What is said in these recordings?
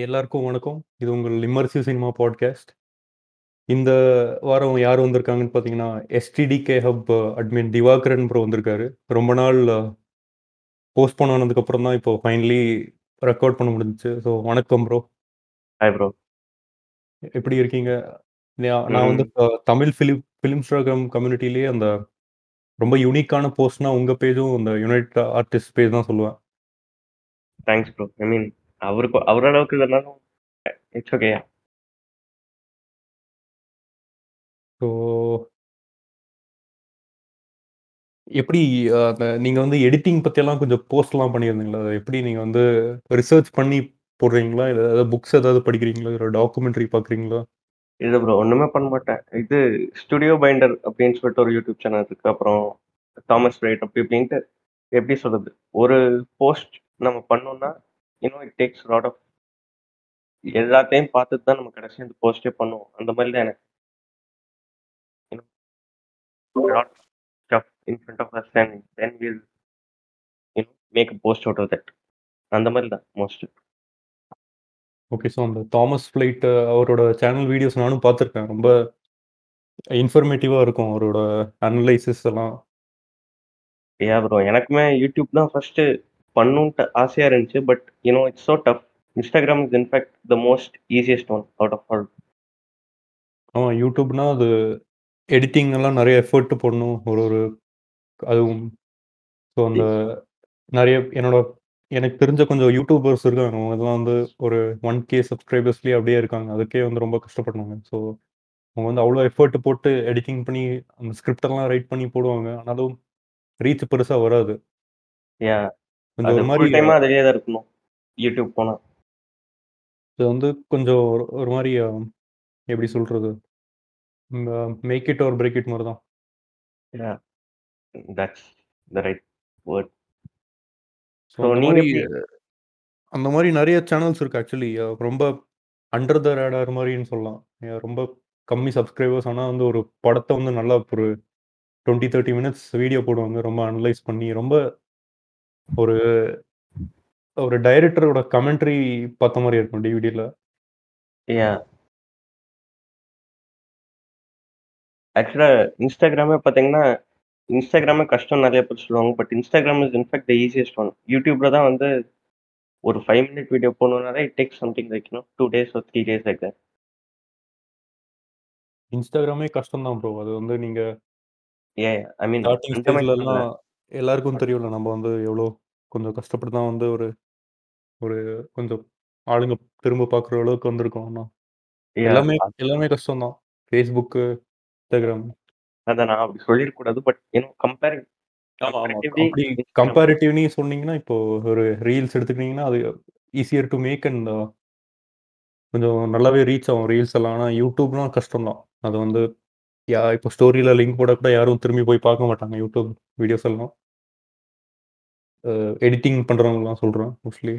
எல்லாருக்கும் வணக்கம். இது உங்கள் இம்மர்சிவ் சினிமா பாட்காஸ்ட். இந்த வாரம் யார் வந்திருக்காங்கன்னு பார்த்தீங்கன்னா, STDK hub admin Divakaran bro வந்திருக்காரு. ரொம்ப நாள் போஸ்ட்போன் ஆனதுக்கப்புறம் தான் இப்போ ஃபைனலி ரெக்கார்ட் பண்ண முடிஞ்சுச்சு. ஸோ வணக்கம் ப்ரோ. Hi bro. எப்படி இருக்கீங்க? நான் வந்து தமிழ் ஃபிலிம் ஃபிலிம்ஸ்டாகிராம் கம்யூனிட்டிலயே அந்த ரொம்ப யூனிக்கான போஸ்ட்னா உங்க பேஜும் அந்த யுனைட் ஆர்டிஸ்ட் பேஜ் தான் சொல்லுவேன். Thanks bro. ஐ மீன் அவருக்கு அவர் அளவுக்கு இல்லனாலும் இட்ஸ் ஓகே. ஸோ எப்படி அந்த நீங்க வந்து எடிட்டிங் பத்தியெல்லாம் கொஞ்சம் போஸ்ட்லாம் பண்ணியிருந்தீங்களா? எப்படி நீங்க வந்து ரிசர்ச் பண்ணி போடுறீங்களா? இல்ல ஏதாவது புக்ஸ் ஏதாவது படிக்கிறீங்களா? இல்ல டாக்குமெண்ட்ரி பார்க்குறீங்களா? இல்ல ப்ரோ. ஒண்ணுமே பண்ண மாட்டேன். இது ஸ்டுடியோ பைண்டர் அப்படின்னு சொல்லிட்டு ஒரு யூடியூப் சேனல் இருக்கு. அப்புறம் தாமஸ் ரைட் அப்படி இப்படின்ட்டு எப்படி சொல்றது? ஒரு போஸ்ட் நம்ம பண்ணோம்னா, you know it takes lot of எல்லாத்தையும் பார்த்துட்டு தான் நம்ம கடைசியா அந்த போஸ்ட்டே பண்ணுவோம். அந்த மாரி தான் எனக்கு. In front of us and then will you know make a post out of that. அந்த மாரி தான் மோஸ்ட்லி. ஓகே. ஸோ அந்த தாமஸ் ஃப்ளைட் அவரோட சேனல் வீடியோஸ் நானும் பார்த்துருக்கேன். ரொம்ப இன்ஃபர்மேட்டிவா இருக்கும் அவரோட அனலைசிஸ் எல்லாம். Yeah bro. எனக்குமே யூடியூப் தான் ஃபர்ஸ்ட்டு பண்ணணுன்ட்டு ஆசையா இருந்துச்சு. But you know it's so tough. Instagram is in fact the most easiest one out of all. ஆமா. யூடியூப்னா அது எடிட்டிங் எல்லாம் நெறைய எஃபோர்ட் போடணும். ஒரு ஒரு அதுவும் ஸோ அந்த நெறைய என்னோட எனக்கு தெரிஞ்ச கொஞ்சம் யூடியூபர்ஸ் இருக்காங்க. அவங்கலாம் வந்து ஒரு 1கே சப்ஸ்கிரைபர்ஸ்லயே அப்படியே இருக்காங்க. அதுக்கே வந்து ரொம்ப கஷ்டப்படுறாங்க. ஸோ அவங்க வந்து அவ்வளோ எஃபோர்ட் போட்டு எடிட்டிங் பண்ணி அந்த ஸ்கிரிப்ட் எல்லாம் ரைட் பண்ணி போடுவாங்க. ஆனாலும் ரீச் பெருசா வராது. அது ஒரு ஃபுல் டைமா தான் இருக்கணும். யூடியூப் போனா. இது வந்து கொஞ்சம் ஒரு ஒரு அ எப்படி சொல்றது? Make it or break it மாரி தான். That's the right word. So so அந்த நீங்க எப்படி? அந்த மாரி நெறைய சேனல்ஸ் இருக்கு ஆக்சுவலி. ரொம்ப அண்டர் த ரேடார் மாரின்னு சொல்லலாம். ரொம்ப கம்மி சப்ஸ்கிரைபர்ஸ் ஆனா வந்து ஒரு படத்த வந்து நல்லா ஒரு 20, 30 மினிட்ஸ் வீடியோ போடுவாங்க. ரொம்ப அனலைஸ் பண்ணி ரொம்ப ஒரு ஒரு டைரக்டரோட கமெண்ட்ரி பார்த்த மாரி இருக்கும் டிவிடில. யா. ஆக்சுவலா Instagramமே பார்த்தீங்கன்னா, Instagramமே கஷ்டம்னு நெறைய பேர் சொல்லுவாங்க. But Instagram is in fact the easiest one. யூடியூப்ல தான் வந்து ஒரு 5 minute video போடணும்னாலே it takes something like 2 days or 3 days like that. Instagramமே கஷ்டம் தான் ப்ரோ. அது வந்து நீங்க யா. ஐ மீன் எல்லாருக்கும் தெரியும்ல. நம்ம வந்து எவ்வளோ கொஞ்சம் கஷ்டப்பட்டு தான் வந்து ஒரு ஒரு கொஞ்சம் ஆளுங்க திரும்ப பார்க்குற அளவுக்கு வந்திருக்கோம். ஆனா யா. எல்லாமே எல்லாமே கஷ்டம் தான். Facebook, Instagram. அத நான் அப்படி சொல்லிறக் கூடாது. பட் நோ கம்பேரிங் ஆமா, ஆமா. கம்பேரிட்டிவ்லி அப்படி Instagram கம்பேரிட்டிவ்லி சொன்னீங்கன்னா, இப்போ ஒரு ரீல்ஸ் எடுத்துக்கிட்டீங்கன்னா, அது ஈசியர் டூ மேக் அண்ட் கொஞ்சம் நல்லாவே ரீச் ஆகும் ரீல்ஸ் எல்லாம். ஆனா YouTubeலாம் கஷ்டம் தான். அது வந்து யா இப்போ ஸ்டோரியில லிங்க் போட்டா கூட யாரும் திரும்பி போய் பார்க்க மாட்டாங்க YouTube வீடியோஸ் எல்லாம். எடிட்டிங் பண்றவங்கலாம் சொல்றேன் மோஸ்ட்லி.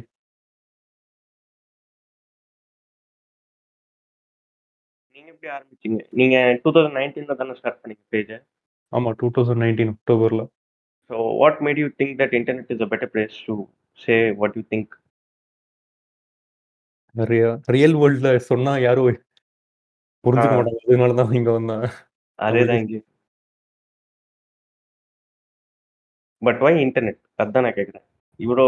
நீங்க எப்படி ஆரம்பிச்சீங்க? நீங்க 2019ல தானே ஸ்டார்ட் பண்ணீங்க பேஜ? ஆமா. 2019 அக்டோபர்ல. So what made you think that internet is a better place to say what you think? நெறைய ரியல் வேர்ல்ட்ல சொன்னா யாரும். புரிஞ்சுக்க மாட்டாங்க. அதனால தான் இங்க வந்தேன். இங்கேயும். But why internet? அதான் நான் கேட்கிறேன். இவ்ளோ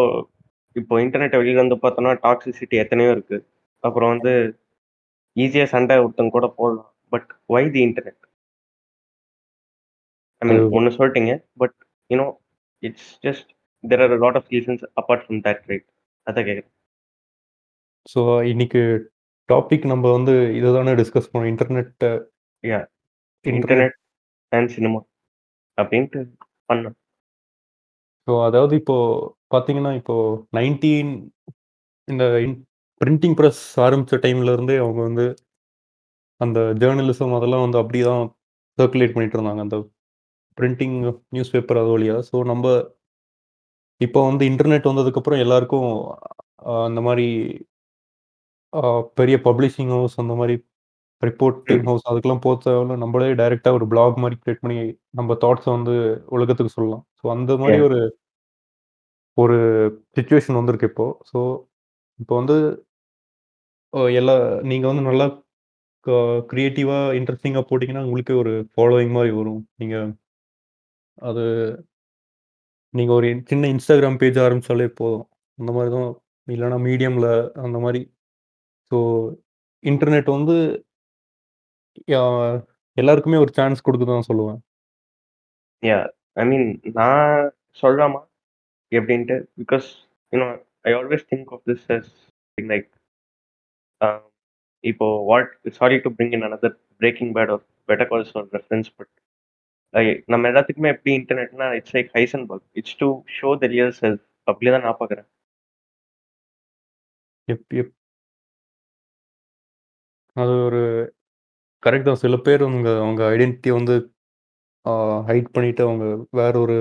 இப்போ இன்டர்நெட்ட வெளியில வந்து பார்த்தோம்னா, டாக்ஸிசிட்டி எத்தனையோ இருக்கு. அப்புறம் வந்து ஈஸியா சண்டை ஒருத்தங்க கூட போடலாம். But why the internet? I மீன் அது ஒண்ணு சொல்ட்டீங்க. But you know it's just there are lot of reasons apart from that right? அதான் கேட்கிறேன். ஸோ இன்னைக்கு டாபிக் நம்ம வந்து இத தானே டிஸ்கஸ் பண்ணோம். Internet yeah. Internet and cinema அப்படின்ட்டு பண்ணோம். ஸோ அதாவது இப்போ பார்த்தீங்கன்னா, இப்போ 19 இந்த பிரிண்டிங் பிரஸ் ஆரம்பிச்ச டைம்ல இருந்தே அவங்க வந்து அந்த ஜர்னலிசம் அதெல்லாம் வந்து அப்படியே தான் சர்க்குலேட் பண்ணிட்டு இருந்தாங்க. அந்த பிரிண்டிங் நியூஸ் பேப்பர் அது வழியா. ஸோ நம்ப இப்போ வந்து இன்டர்நெட் வந்ததுக்கப்புறம் எல்லாருக்கும் அந்த அ பெரிய பப்ளிஷிங் ஹவுஸ் அந்த மாரி ரிப்போர்ட்டிங் ஹவுஸ் அதுக்கெல்லாம் போ தேவையில்ல. நம்மளே டைரக்ட்டா ஒரு பிளாக் மாரி கிரியேட் பண்ணி நம்ம தாட்ஸ வந்து உலகத்துக்கு சொல்லலாம். ஸோ அந்த யா. ஒரு ஒரு சிச்சுவேஷன் வந்திருக்கு இப்போ. ஸோ இப்போ வந்து எல்லா நீங்க வந்து நல்லா க கிரியேட்டிவா, இன்ட்ரஸ்டிங்கா போட்டீங்கன்னா, உங்களுக்கே ஒரு ஃபாலோயிங் மாரி வரும். நீங்க அது நீங்க ஒரு சின்ன Instagram பேஜ் ஆரம்பிச்சாலே போதும். அந்த மாரி தான் இல்லன்னா மீடியம்ல அந்த மாரி. ஸோ இன்டர்நெட் வந்து எல்லாருக்குமே ஒரு சான்ஸ் தான் சொல்லுவேன். யாஹ்! ஐ மீன் நான் சொல்லலாமா? எப்படின்ட்டு? Because you know I always think of this as like இப்போ what sorry to bring in another Breaking Bad or Better Call Saul reference but நம்ம எல்லாத்துக்குமே எப்படி இன்டர்நெட்னா it's like Heisenberg. It's to show the real self. அப்படி தான் நான் பார்க்குறேன். அது ஒரு கரெக்ட் தான். சில பேர் அவங்க அவங்க ஐடென்டிட்டிய வந்து ஹைட் பண்ணிட்டு அவங்க வேற ஒரு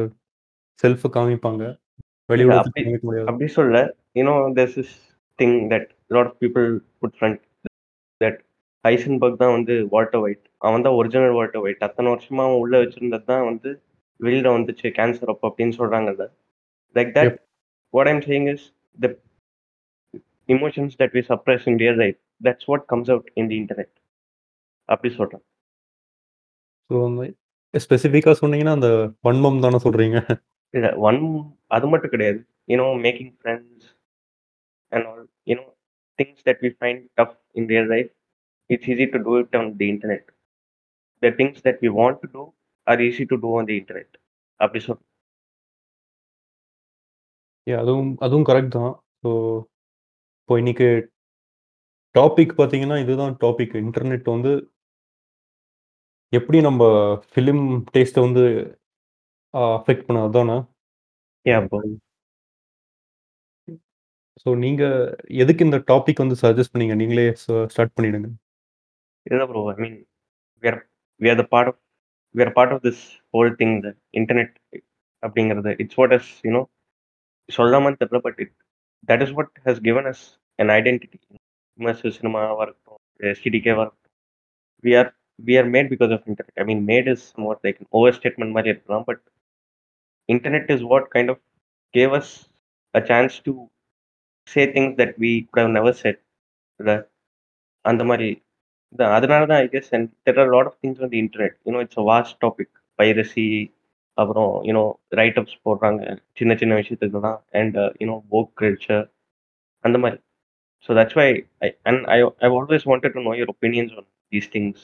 செல்ஃப காமிப்பாங்க. வெளி இல்ல உலகத்துக்கு அப்படி காமிக்க முடியாது. அப்படி சொல்லல. You know there's this thing that lot of people put front that Heisenberg தான் வந்து வால்டர் வைட். அவன் தான் ஒரிஜினல் வால்டர் வைட். அத்தன வருஷமா அவன் உள்ள வச்சிருந்தது தான் வந்து வெளியில வந்துச்சு கேன்சர் அப்போ அப்படின்னு சொல்றாங்கல்ல. Like that what I am saying is the emotions that we suppress in real life that's what comes out in the internet. அப்படி சொல்றேன். ஸோ அந்த ஸ்பெசிஃபிக்கா சொன்னீங்கன்னா, அந்த வன்மம் தானே சொல்றீங்க? இல்ல ஒன் அது மட்டும் கிடையாது. You know making friends and all you know things that we find tough in real life. It's easy to do it on the internet. The things that we want to do are easy to do on the internet. அப்படி சொல் அதுவும் அதுவும் correct தான். So இப்போ இன்னைக்கு topic பார்த்தீங்கன்னா, இதுதான் topic. Internet வந்து எப்படி நம்ப ஃபிலிம் டேஸ்ட்ட வந்து அஃபெக்ட் பண்ணும் அதானா? ஸோ நீங்க எதுக்கு இந்த டாபிக் வந்து சஜெஸ்ட் பண்ணீங்க? நீங்களே ஸ்ட ஸ்டார்ட் பண்ணிடுங்க. இல்ல bro. I mean we are we are the part of we are part of this whole thing the internet அப்படிங்கிறது. It's what as you know சொல்லாமான்னு தெரியல. But it that is what has given us an identity. Immersive சினிமாவா இருக்கட்டும், எஸ்டிடிகேவா இருக்கட்டும். We are we are mad because of internet. I mean mad is more like over statement மாரி இருக்கலாம். But internet is what kind of gave us a chance to say things that we could have never said. இல்ல அந்த மாரி தான் அதனால தான் I guess and there are lot of things on the internet. You know it's a vast topic. Piracy அப்புறம் you know write ups போடுறாங்க. சின்ன சின்ன விஷயத்துக்குலாம் and you know woke culture அந்த மாரி. So that's why I and I I always wanted to know your opinions on these things.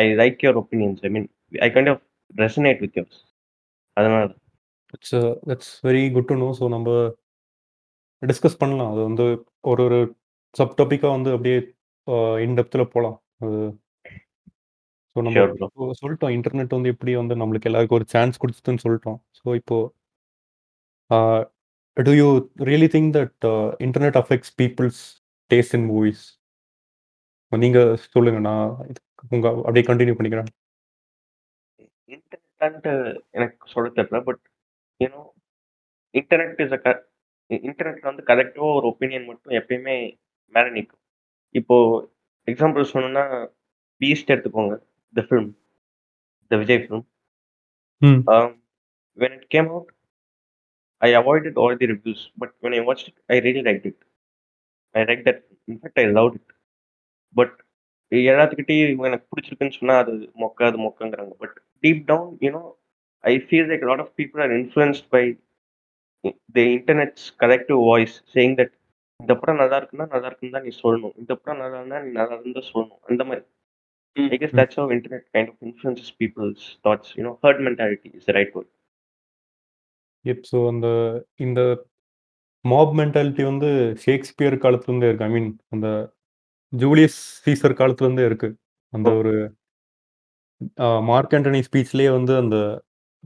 I like your opinions. I mean I kind of resonate with yours. அதனால தான். It's a that's very good to know. So நம்ப discuss பண்ணலாம். அது வந்து ஒரு ஒரு sub டாபிக்கா வந்து அப்படியே அ இன் டெப்த்ல போலாம். அது ஸோ நம்ம சொல்ட்டோம். இன்டர்நெட் வந்து எப்படி வந்து நம்மளுக்கு எல்லாருக்கும் ஒரு சான்ஸ் குடுத்துச்சுன்னு சொல்ட்டோம். ஸோ இப்போ do you really think that internet affects people's taste in movies? நீங்க சொல்லுங்க. நான் உங்க அப்படியே கன்டின்யூ பண்ணிக்கிறேன். இன்டர்நெட்டான்ட்டு எனக்கு சொல்ல தெரியல. But no internet is a இன்டர்நெட்ல வந்து கலெக்டிவா ஒரு ஒப்பீனியன் மட்டும் எப்பயுமே மேல நிக்கும். இப்போ எக்ஸாம்பிள் சொல்லணும்னா, பீஸ்ட் எடுத்துக்கோங்க. The film. The Vijay film. Hmm. When it came out, I avoided all the reviews. But when I watched it, I really liked it. I liked that. In fact, I loved it. But எல்லாத்துக்கிட்டயும் எனக்கு பிடிச்சிருக்குன்னு சொன்னா அது மொக்க அது மொக்கங்கிறாங்க. But deep down you know I feel like lot of people are influenced by the internet's collective voice saying that இந்த படம் நல்லா இருக்குன்னா நல்லா இருக்குன்னு தான் நீ சொல்லணும். இந்த படம் நல்லா இருந்தா நீ நல்லா இருந்தா சொல்லணும். அந்த மாரி. ம், I guess ம். that's how internet kind of influences people's thoughts. You know, herd mentality is the right word. எப் ஸோ அந்த இந்த மாப் மென்டாலிட்டி வந்து ஷேக்ஸ்பியர் காலத்துலருந்தே இருக்கு. ஐ மீன் அந்த ஜூலியஸ் சீசர் காலத்துலருந்தே இருக்கு. அந்த! ஒரு மார்க் ஆண்டனி ஸ்பீச்லயே வந்து அந்த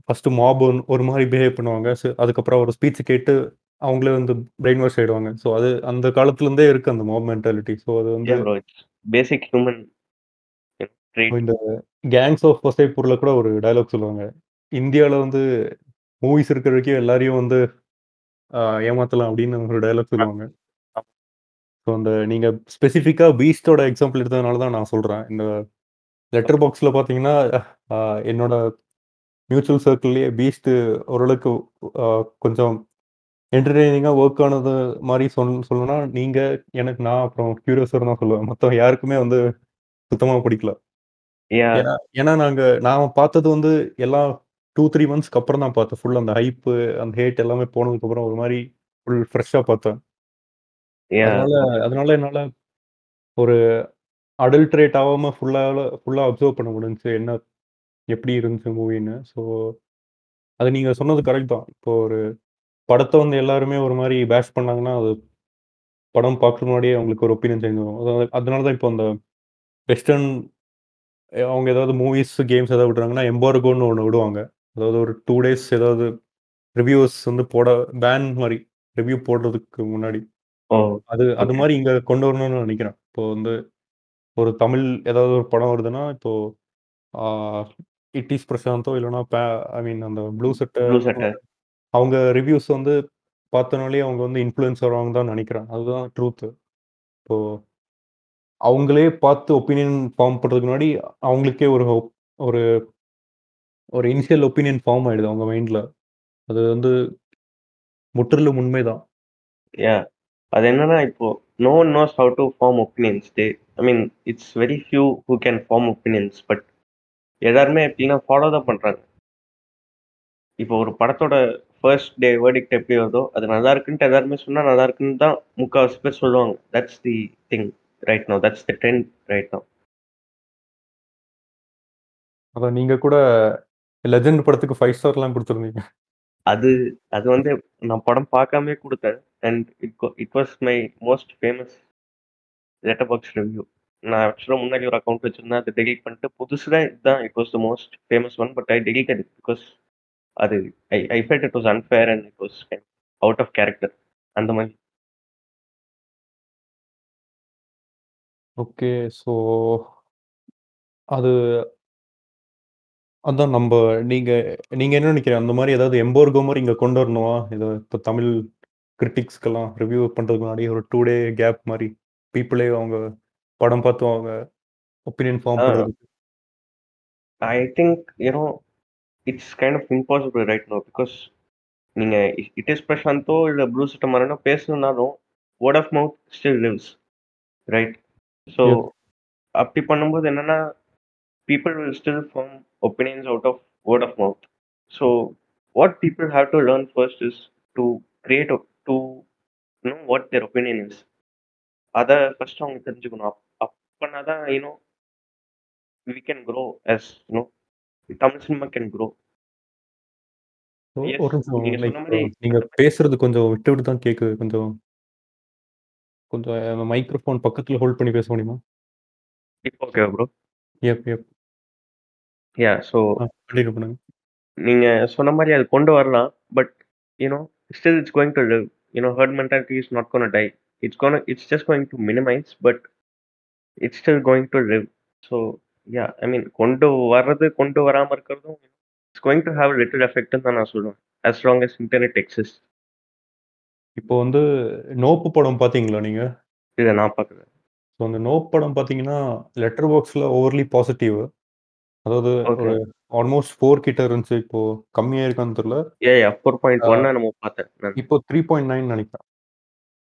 ஃபர்ஸ்ட்டு மாப் ஒரு மாரி பிஹேவ் பண்ணுவாங்க. அதுக்கப்புறம் அவரோட ஸ்பீச் கேட்டு அவங்களே வந்து பிரெயின் வாஷ் ஆயிடுவாங்க. ஸோ அது அந்த காலத்துலருந்தே இருக்கு அந்த மாப் மென்டாலிட்டி. ஸோ அது வந்து know, trait. இந்த கேங்ஸ் ஆஃப் வசைப்பூர்ல கூட ஒரு டயலாக் சொல்லுவாங்க. இந்தியால வந்து மூவிஸ் இருக்கிற வரைக்கும் எல்லாரையும் வந்து ஏமாத்தலாம் அப்படின்னு ஒரு டயலாக் அ, சொல்லுவாங்க. ஸோ அந்த நீங்க ஸ்பெசிஃபிக்கா பீஸ்ட்டோட எக்ஸாம்பிள் எடுத்ததுனால தான் நான் சொல்றேன். இந்த லெட்டர் பாக்ஸ்ல பார்த்தீங்கன்னா, என்னோட மியூச்சுவல் சர்க்கிள்லயே பீஸ்ட் ஓரளவுக்கு கொஞ்சம் என்டர்டெய்னிங்கா ஒர்க் ஆனது மாரி சொல் சொல்லணும்னா, நீங்க, எனக்கு நான் அப்புறம் கியூரியோசர் தான் சொல்லுவேன். மத்தவங்க யாருக்குமே வந்து சுத்தமா பிடிக்கல. ஏன்னா ஏன்னா நாங்க நான் பார்த்தது வந்து எல்லாம் 2, 3 மந்த்ஸ்க்கு அப்புறம் தான் பார்த்தேன். ஃபுல்லா அந்த ஹைப்பு, அந்த ஹேட் எல்லாமே போனதுக்கப்புறம் ஒரு மாரி ஃபுல் ஃப்ரெஷ்ஷா பார்த்தேன். அதனால அதனால என்னால ஒரு அடல்ட்ரேட் ஆகாம ஃபுல்லா ஃபுல்லா அப்சர்வ் பண்ண முடிஞ்சுச்சு. என்ன எப்படி இருந்துச்சு மூவின்னு. ஸோ அது நீங்க சொன்னது கரெக்ட் தான். இப்போ ஒரு படத்தை வந்து எல்லாருமே ஒரு மாதிரி பேஷ் பண்ணாங்கன்னா, அது படம் பார்க்குற முன்னாடியே அவங்களுக்கு ஒரு ஒப்பீனியன் சேஞ்ச் ஆகும். அதனால தான் இப்போ அந்த வெஸ்டர்ன் அவங்க ஏதாவது மூவிஸ், கேம்ஸ் ஏதாவது விடுறாங்கன்னா, எம்பார்கோன்னு ஒன்று விடுவாங்க. அதாவது ஒரு டூ டேஸ் ஏதாவது ரிவ்யூஸ் வந்து போட பேன் மாதிரி ரிவ்யூ போடுறதுக்கு முன்னாடி. ஓ! அது அது ஓகே. மாரி இங்க கொண்டு வரணும்னு நெனைக்கிறேன். இப்போ வந்து ஒரு தமிழ் ஏதாவது ஒரு படம் வருதுன்னா, இப்போ ஆ இட் இஸ் பிரசாந்தோ இல்லன்னா பே ஐ மீன் அந்த ப்ளூ சட்ட ப்ளூ சட்ட. அவங்க ரிவ்யூஸ் வந்து பார்த்தனாலயே அவங்க வந்து இன்ஃப்ளூயன்ஸ் ஆவாங்கன்னு தான் நெனைக்கிறேன். அதுதான் ட்ரூத்து. இப்போ அவங்களே பார்த்து ஒப்பீனியன் ஃபார்ம் பண்றதுக்கு முன்னாடி, அவங்களுக்கே ஒரு ஒரு ஒரு இனிஷியல் ஒப்பீனியன் ஃபார்ம் ஆயிடுது அவங்க மைண்ட்ல. அது வந்து முற்றிலும் உண்மைதான். அது என்னன்னா இப்போ no one knows how to form opinions. They I mean it's very few who can form opinions. But எல்லாருமே எப்படின்னா ஃபாலோ தான் பண்ணுறாங்க இப்போ ஒரு படத்தோட ஃபர்ஸ்ட் டே வேர்டிக்ட் எப்படி வருதோ, அது நல்லா இருக்குன்ட்டு எல்லாருமே சொன்னால் நல்லா இருக்குன்னு தான் முக்கால்வாசி பேர் சொல்லுவாங்க. That's the thing right no that's the trend right no அதான் நீங்கள் கூட லெஜண்ட் படத்துக்கு ஃபைவ் ஸ்டார்லாம் கொடுத்துருந்தீங்க அது அது வந்து நான் படம் பார்க்காமயே கொடுத்தேன் and it it was my most famous Letterboxd review. நான் ஆக்சுவலா முன்னாடி ஒரு அக்கௌண்ட் வச்சிருந்தேன். அது டெலிட் பண்ணிட்டு புதுசுல இதுதான் it was the most famous one. But I delete it because அது I I felt it was unfair and it was out of character அந்த மாதிரி ஓகே. ஸோ அது அதான் நம்ப நீங்க நீங்க என்ன நெனைக்கிறீங்க? அந்த மாரி ஏதாவது எம்போர்கோ மாரி இங்க கொண்டு வரணுமா? இத இப்ப தமிழ் கிரிட்டிக்ஸ்க்கெல்லாம் ரிவ்யூ பண்றதுக்கு முன்னாடி ஒரு 2 டே கேப் மாரி. பீப்பிளே அவங்க படம் பார்த்து அவங்க ஒப்பீனியன் ஃபார்ம் ஆ. பண்றதுக்கு. I think you know it's kind of impossible right now. Because நீங்க இ இட் இஸ் பிரசாந்தோ இல்ல ப்ளூ சட்ட மாறனோ பேசணும்னாலும் word of mouth still lives. Right? So yes. அப்படி பண்ணும்போது என்னன்னா, people will still form out of word of mouth. So what people have to learn first is to create a to know what their opinion is. அத first அவங்க தெரிஞ்சுக்கணும். அப் அப்பனா தான் you know we can grow as you know Tamil cinema can grow. நீங்க பேசுறது கொஞ்சம் விட்டு விட்டு தான் கேட்குது. கொஞ்சம் கொஞ்சம் மைக்ரோஃபோன் பக்கத்துல ஹோல்ட் பண்ணி பேச முடியுமா? இப்போ ஓகேவா ப்ரோ? எப், எப். யாஹ்! ஸோ ஆ பண்ணுங்க. நீங்க சொன்ன மாரி அது கொண்டு வரலாம். But you know still it's going to live. You know herd mentality is not gonna die. It's gonna it's just going to minimize. But it's still going to live. So yeah! I mean கொண்டு வர்றது, கொண்டு வராம இருக்கிறதும் it's going to have little எஃபெக்ட்ன்னு தான் நான் சொல்லுவேன். As long as internet exists. இப்போ வந்து நோப்பு படம் பார்த்தீங்களா நீங்க? இத நான் பார்க்கல. ஸோ அந்த நோப் படம் பார்த்தீங்கன்னா, லெட்டர் பாக்ஸ்ல ஓவர்லி பாசிட்டிவ். அதாவது. ஒரு ஆல்மோஸ்ட் 4 கிட்ட இருந்துச்சு. இப்போ கம்மியா இருக்கான்னு தெரியல. யாஹ்! யாஹ்! ஆ 4.1 என்னமோ பார்த்தேன் நான். இப்போ 3.9 நெனைக்கிறேன்.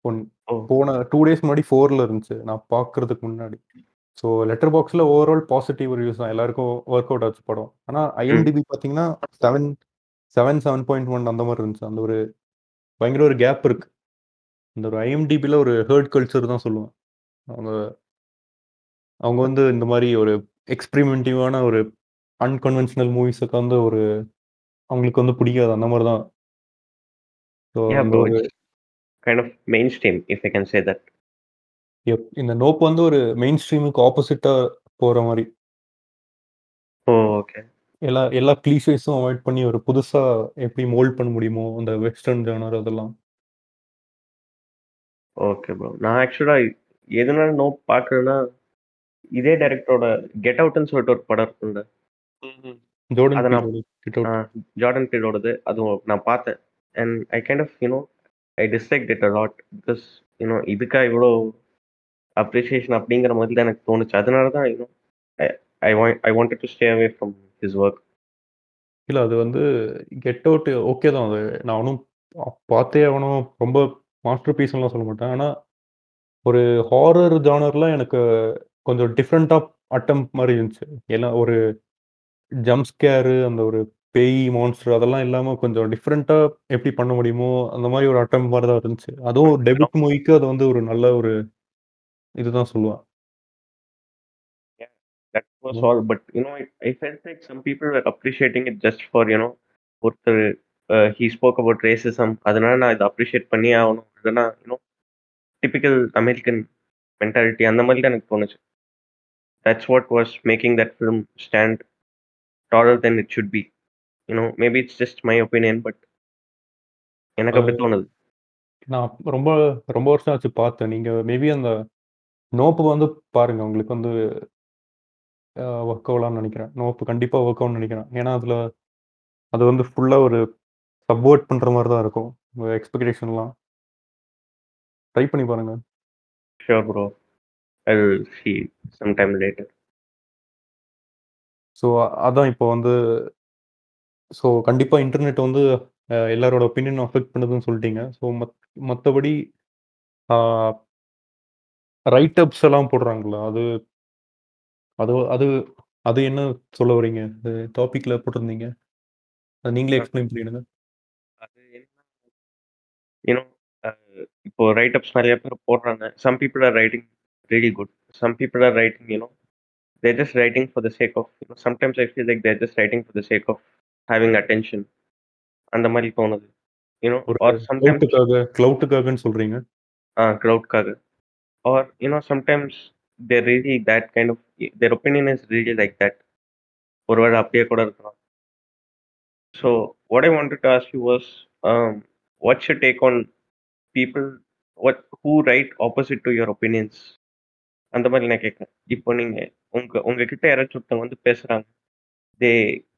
பொன் ஓ! போன 2 டேஸ் முன்னாடி 4ல இருந்துச்சு. நான் பார்க்கறதுக்கு முன்னாடி. ஸோ லெட்டர் பாக்ஸ்ல ஓவரால் பாசிட்டிவ் ரிவ்யூஸ் தான். எல்லாருக்கும் வொர்க் அவுட் ஆச்சு படம். ஆனா ம். ஐஎம்டிபி பார்த்தீங்கன்னா 7 7, 7.1 அந்த மாரி இருந்துச்சு. அந்த ஒரு பயங்கர ஒரு கேப் இருக்கு. இந்த ஒரு ஐஎம்டிபில ஒரு ஹெர்ட் கல்ச்சர் தான் சொல்லுவேன். அவங்க அவங்க வந்து இந்த மாரி ஒரு எக்ஸ்பெரிமென்டிவான ஒரு அன்கன்வென்ஷனல் மூவிஸுக்கு வந்து ஒரு அவங்களுக்கு வந்து பிடிக்காது. அந்த மாரி தான். So kind of mainstream if I can say that. எப் இந்த நோப் வந்து ஒரு மெயின் ஸ்ட்ரீமுக்கு ஆப்போசிட்டா போற மாரி. ஓ! ஓகே. எல்லா எல்லா கிளீஷேஸும் அவாய்ட் பண்ணி ஒரு புதுசா எப்படி மோல்ட் பண்ண முடியுமோ, அந்த வெஸ்டர்ன் ஜானர் அதெல்லாம். Okay bro. நான் ஆக்சுவலா எதனால நோப் பார்க்கலன்னா, இதே டைரக்டரோட கெட் அவுட்ன்னு சொல்லிட்டு ஒரு படம் இருக்கும்ல. ம்ஹ்ம். ஜோர்டன் நான் பீலோடது. அதுவும் நான் பார்த்தேன். And I kind of you know I disliked it lot. Because you know இதுக்கா இவ்ளோ அப்ரிசியேஷன் அப்படிங்கிற மாதிரி தான் எனக்கு தோணுச்சு. அதனால தான் you know I I want I wanted to stay away from his work. இல்ல அது வந்து கெட் அவுட் ஓகே தான் அது. நானும் பார்த்தே ஆகணும். ரொம்ப மாஸ்டர் பீஸ்ன்லாம் சொல்ல மாட்டேன். ஆனா, ஒரு ஹாரர் ஜானர்ல எனக்கு கொஞ்சம் டிஃபரண்ட் ஆஃப் அட்டெம்ப்ட் மாரி இருந்துச்சு. ஏன்னா ஒரு ஜம்ப் ஸ்கேரு அந்த ஒரு பேய், மான்ஸ்டர் அதெல்லாம் இல்லாம கொஞ்சம் டிஃபரண்ட்டா எப்படி பண்ண முடியுமோ, அந்த மாரி ஒரு அட்டெம்ப்ட் மாரி தான் இருந்துச்சு. அதுவும் டெபியூட் மூவிக்கு அது வந்து ஒரு நல்ல ஒரு இதுதான் சொல்லுவேன். That was all. But you know, I, I felt like some people were appreciating it just for you know, ஒருத்தர் he spoke about racism. அதனால நான் இதை அப்ரிஷியேட் பண்ணியே ஆகணும். இல்லைன்னா யூனோ டிபிக்கல் அமெரிக்கன் மென்டாலிட்டி அந்த மாதிரி தான் எனக்கு தோணுச்சு. That's what was making that film stand taller than it should be. You know, maybe it's just my opinion, but எனக்கு அப்படி தோணுது. நான் ரொம்ப ரொம்ப வருஷம் ஆச்சு பார்த்தேன். நீங்க மேபி அந்த நோப்பு வந்து பாருங்க. உங்களுக்கு வந்து ஒர்க் ஆகலாம்னு நெனைக்கிறேன். நோப்பு கண்டிப்பா ஒர்க் ஆகும்னு நெனைக்கிறேன். ஏன்னா, அதுல அது வந்து ஃபுல்லா ஒரு சப்வெர்ட் பண்ற மாரி தான் இருக்கும். எக்ஸ்பெக்டேஷன்லாம். ட்ரை பண்ணி பாருங்க. Sure, I will see sometime later. So அதான் இப்போ வந்து ஸோ கண்டிப்பா இன்டர்நெட் வந்து எல்லாரோட ஒப்பீனியன் அஃபெக்ட் பண்ணுதுன்னு சொல்ட்டீங்க. ஸோ மத் மத்தபடி ஆ ரைட் அப்ஸ் எல்லாம் போடுறாங்கல்ல. அது அது அது அது என்ன சொல்ல வரீங்க? டாபிக்ல போட்டிருந்தீங்க. அத நீங்களே. எக்ஸ்பிளைன் பண்ணிடுங்க. அது என்ன you know, இப்போ ரைட் அப்ஸ் நிறைய பேர் போடுறாங்க. Some people are writing really good. Some people are writing, you know, they're just writing for the sake of, you know, sometimes I feel like they're just writing for the sake of having attention. அந்த மாதிரி தோணுது. You know, ஒரு or sometimes க்ளவுட்டுக்காக க்ளவுட்டுக்காகன்னு சொல்றீங்க. ஆ க்ரௌட்காக. Or, you know, sometimes they're really that kind of their opinion is really like that. ஒருவேளை அப்படியே கூட இருக்கலாம். So, what I wanted to ask you was, um, what's your take on people what who write opposite to your opinions? அந்த மாதிரி நான் கேட்கிறேன். இப்போ நீங்க உங்க உங்ககிட்ட யாராச்சும் ஒருத்தவங்க வந்து பேசுறாங்க.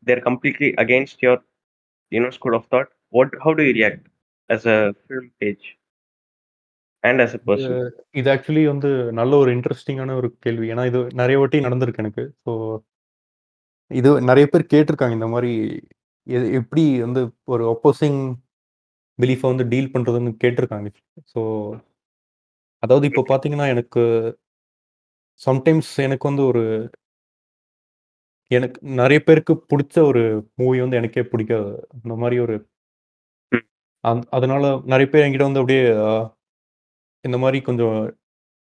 They're completely against your, you know, school of thought. What how do you react as a film page and as a இது ஆக்சுவலி வந்து நல்ல ஒரு இன்ட்ரஸ்டிங்கான ஒரு கேள்வி. ஏன்னா, இது நெறைய வாட்டி நடந்திருக்கு எனக்கு. ஸோ இது நெறைய பேர் கேட்டிருக்காங்க. இந்த எ எப்படி வந்து ஒரு அப்போசிங் பிலீஃப வந்து டீல் பண்றதுன்னு கேட்டிருக்காங்க. ஸோ அதாவது இப்போ பார்த்தீங்கன்னா, எனக்கு சம்டைம்ஸ் எனக்கு வந்து ஒரு எனக்கு நெறைய பேருக்கு புடிச்ச ஒரு மூவி வந்து எனக்கே பிடிக்காது. அந்த மாரி ஒரு ம். அந் அதனால நெறைய பேர் என்கிட்ட வந்து அப்படியே அ இந்த மாரி கொஞ்சம்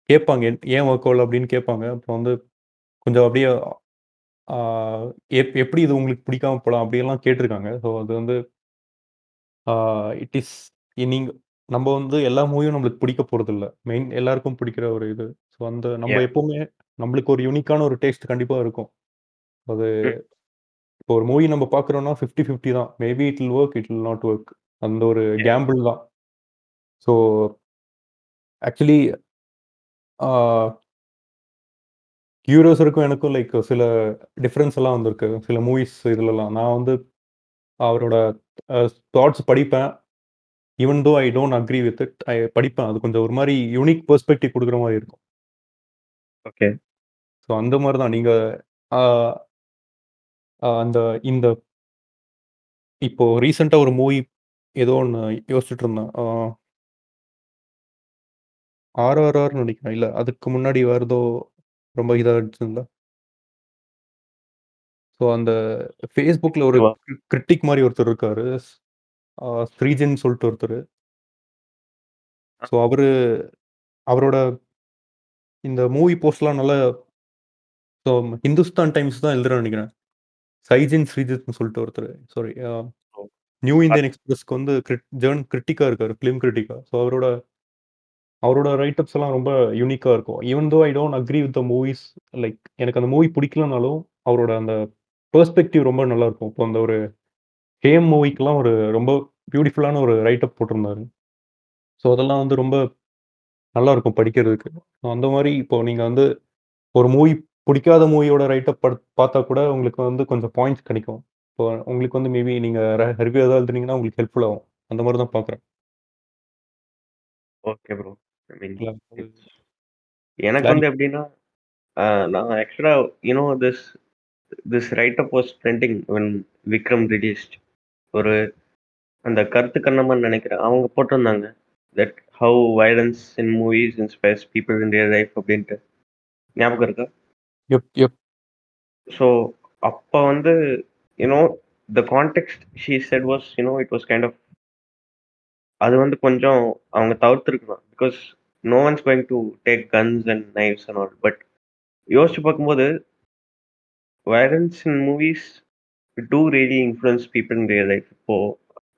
கேட்பாங்க. "ஏன் ஒர்க் ஆகல?" அப்படின்னு கேட்பாங்க. அப்புறம் வந்து கொஞ்சம் அப்படியே ஆ எப் எப்படி இது உங்களுக்கு பிடிக்காம போலாம்? அப்படியெல்லாம் கேட்டிருக்காங்க. ஸோ அது வந்து ஆ இட் இஸ் நீங்க நம்ம வந்து எல்லா மூவியும் நம்மளுக்கு பிடிக்க போறதில்ல. மெயின் எல்லாருக்கும் பிடிக்கிற ஒரு இது. ஸோ அந்த நம்ம Yeah. எப்பவுமே நம்மளுக்கு ஒரு யூனிக்கான ஒரு டேஸ்ட் கண்டிப்பா இருக்கும். அது ம். இப்போ ஒரு மூவி நம்ம பார்க்குறோம்னா 50, 50 தான். Maybe it will work, it will not work. அந்த ஒரு. கேம்பிள் தான். ஸோ ஆக்சுவலி ஆ கியூரியோஸருக்கும் எனக்கும் லைக் சில டிஃபரன்ஸ் எல்லாம் வந்திருக்கு. சில மூவிஸ் இதுலலாம். நான் வந்து அவரோட அ தாட்ஸ் படிப்பேன். Even though I don't agree with it. I படிப்பேன். அது கொஞ்சம் ஒரு மாரி யூனிக் பெர்ஸ்பெக்டிவ் குடுக்குற மாரி இருக்கும். ஓகே. ஸோ அந்த மாரி தான். நீங்க ஆ அ அந்த இந்த இப்போ ரீசென்ட்டா ஒரு மூவி ஏதோ ஒண்ணு யோசிச்சுட்டு இருந்தேன். ஆ ஆர்ஆர்ஆர்ன்னு நெனைக்கிறேன். இல்ல அதுக்கு முன்னாடி வேற ஏதோ ரொம்ப இதாச்சுல்ல. ஸோ அந்த Facebookல ஒரு? கிரிட்டிக் மாரி ஒருத்தர் இருக்காரு. ஆ ஸ்ரீஜின்னு சொல்லிட்டு ஒருத்தரு. ஸோ அவரு அவரோட இந்த மூவி போஸ்ட்லாம் நல்லா ஸோ ஹிந்துஸ்தான் டைம்ஸ் தான் எழுதுறார்ன்னு நெனைக்கிறேன். சைஜின் ஸ்ரீஜித்ன்னு சொல்லிட்டு ஒருத்தரு. சாரி. நியூ இந்தியன் எக்ஸ்பிரஸ்க்கு வந்து கிரிட் ஜர்ன் கிரிட்டிக்கா இருக்காரு. ஃபிலிம் கிரிட்டிக்கா. ஸோ அவரோட அவரோட ரைட் அப்ஸ் எல்லாம் ரொம்ப யூனிக்கா இருக்கும். Even though I don't agree with the movies like எனக்கு அந்த மூவி பிடிக்கலனாலும், அவரோட அந்த பெர்ஸ்பெக்டிவ் ரொம்ப நல்லாருக்கும். இப்போ அந்த ஒரு ஹேம் மூவிக்குலாம் ஒரு ரொம்ப பியூட்டிஃபுல்லான ஒரு ரைட் அப் போட்டிருந்தாரு. ஸோ அதெல்லாம் வந்து ரொம்ப நல்லாருக்கும் படிக்கிறதுக்கு. ஸோ அந்த மாரி இப்போ நீங்க வந்து ஒரு மூவி பிடிக்காத மூவியோட ரைட் அப் பட் பார்த்தா கூட உங்களுக்கு வந்து கொஞ்சம் பாயிண்ட்ஸ் கிடைக்கும். இப்போ உங்களுக்கு வந்து மேபி நீங்க ர ரிவ்யூ ஏதாவது எழுதுனீங்கன்னா உங்களுக்கு ஹெல்ப்ஃபுல் ஆகும். அந்த மாரி தான் பார்க்குறேன். Okay bro. எனக்கு வந்து எப்படின்னா, நான் actually you know this this write up was trending when Vikram released. ஒரு அந்த கருத்து கண்ணம்மான்னு நினைக்கிறேன். அவங்க போட்டிருந்தாங்க. That how violence in movies inspires people in real life அப்படின்ட்டு. ஞாபகம் இருக்கா? எப் எப் ஸோ அப்போ வந்து you know the context she said was you know it was kind of அது வந்து கொஞ்சம் அவங்க தவிர்த்துருக்கலாம் because no one's going to take guns and knives and all but யோசிச்சு பார்க்கும்போது violence in movies do really influence people in real life இப்போ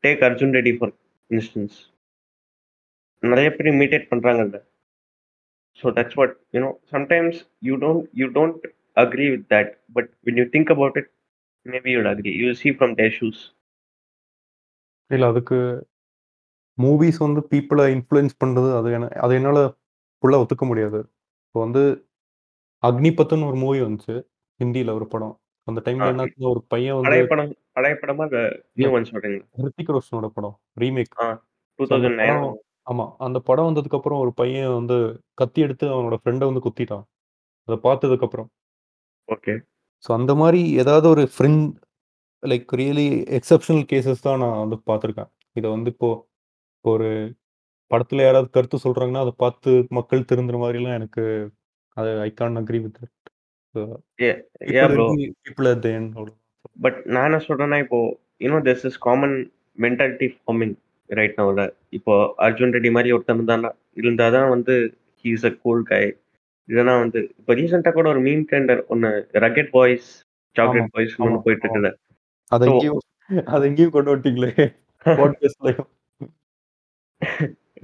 take Arjun Reddy for instance நிறைய பேர் imitate பண்ணுறாங்கல்ல so that's what you know sometimes you don't you don't agree with that but when you think about it maybe you'd agree you see from their shoes இல்லை அதுக்கு movies வந்து பீப்புளை influence பண்ணுறது அது என்ன அது என்னால் ஃபுல்லாக ஒத்துக்க முடியாது. இப்போ வந்து அக்னிபத்துன்னு ஒரு மூவி வந்துச்சு. ஹிந்தியில் ஒரு படம். அந்த. டைம்ல என்னாச்சுன்னா ஒரு பையன் வந்து பழைய படம் பழைய படமா அந்த நியூ ஒன் சொல்றீங்களா? ஹிருத்திக் ரோஷனோட படம். ரீமேக். அந்த 2009 படம் ஆமா. அந்த படம் வந்ததுக்கப்புறம் ஒரு பையன் வந்து கத்தி எடுத்து அவனோட ஃப்ரெண்ட வந்து குத்திட்டான். அத பார்த்ததுக்கப்புறம். ஓகே. ஸோ அந்த மாரி ஏதாவது ஒரு ஃப்ரின் லைக் ரியலி எக்செப்ஷனல் கேஸஸ் தான் நான் வந்து பார்த்துருக்கேன். இத வந்து இப்போ ஒரு படத்துல யாராவது கருத்து சொல்றாங்கன்னா, அத பார்த்து மக்கள் திருந்துற மாரிலாம் எனக்கு அது I can't agree with people. But நான் என்ன சொல்றேன்னா, இப்போ you know this is common mentality forming right நௌல. இப்போ அர்ஜுன் ரெட்டி மாரி ஒருத்தன் இருந்தான்னா இருந்தா தான் வந்து he is a cool guy. இல்லன்னா வந்து இப்போ ரீசென்ட்டா கூட ஒரு மீம் ட்ரெண்டர் ஒண்ணு ரக்கெட் பாய்ஸ், சாக்லேட் ஆமா, ஒண்ணு போயிட்டு. இருக்குல்ல. அத அத எங்கேயும் கொண்டு வந்துட்டீங்களே.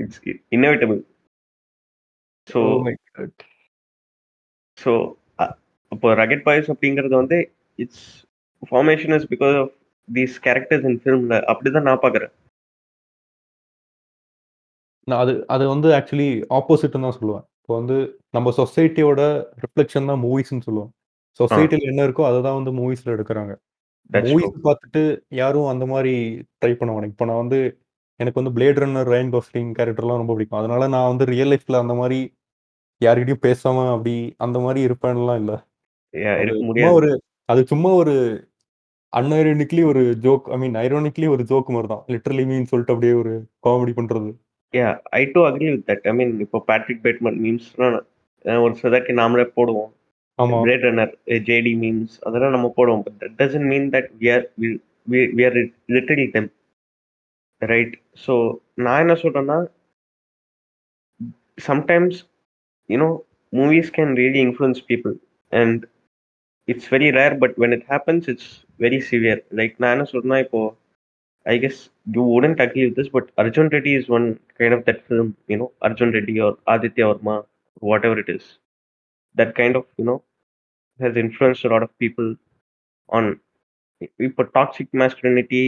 It's inevitable. So! So uh இப்போ ரக்கெட் பாய்ஸ் அப்படிங்கிறது வந்து it's formation is because of these characters in ஃபில்ம்ல அப்படிதான் நான் பார்க்குறேன். நான் அது அது வந்து ஆக்சுவலி ஆப்போசிட்ன்னு தான் சொல்லுவேன். இப்போ வந்து நம்ம சொசைட்டியோட ரிஃப்ளெக்ஷன் தான் மூவிஸ்ன்னு சொல்லுவோம். ஆ. சொசைட்டில என்ன இருக்கோ அத தான் வந்து மூவிஸ்ல எடுக்குறாங்க. மூவிஸ் பார்த்துட்டு யாரும் அந்த மாரி ட்ரை பண்ண. இப்போ நான் வந்து எனக்கு வந்து பிளேட் ரன்னர், ரயன் கோஸ்லிங் கேரக்டர்லாம் ரொம்ப பிடிக்கும். அதனால நான் வந்து ரியல் லைஃப்ல அந்த மாரி யார்கிட்டயும் பேசாம அப்படி அந்த மாரி இருப்பேன்லாம் இல்ல. சும்மா முடியாது. ஒரு அது சும்மா ஒரு அன்ஐரோனிக்கலி ஒரு ஜோக் ஐ மீன் ஐரோனிக்கலி ஒரு ஜோக் மாரி தான். லிட்டரலி மீன்னு சொல்லிட்டு அப்படியே ஒரு காமெடி பண்றது. Yeah I do agree with that. I mean இப்போ பேட்ரிக் பேட்மேன் மீம்ஸ்லாம் ஒரு சிலருக்கு நாமளே போடுவோம். ஆமா. பிளேட் ரன்னர், ஜேடி மீம்ஸ் அதெல்லாம் நம்ம போடுவோம். But that doesn't mean that we are we are literally them. Right. So நான் என்ன சொல்றேன்னா sometimes you know movies can really influence people and it's very rare but when it happens it's very severe. Like நான் என்ன சொல்றேன்னா இப்போ I guess you wouldn't agree with this, but Arjun Reddy is one kind of that film, you know, Arjun Reddy or Aditya Varma, whatever it is. That kind of, you know, has influenced a lot of people on இப்போ toxic masculinity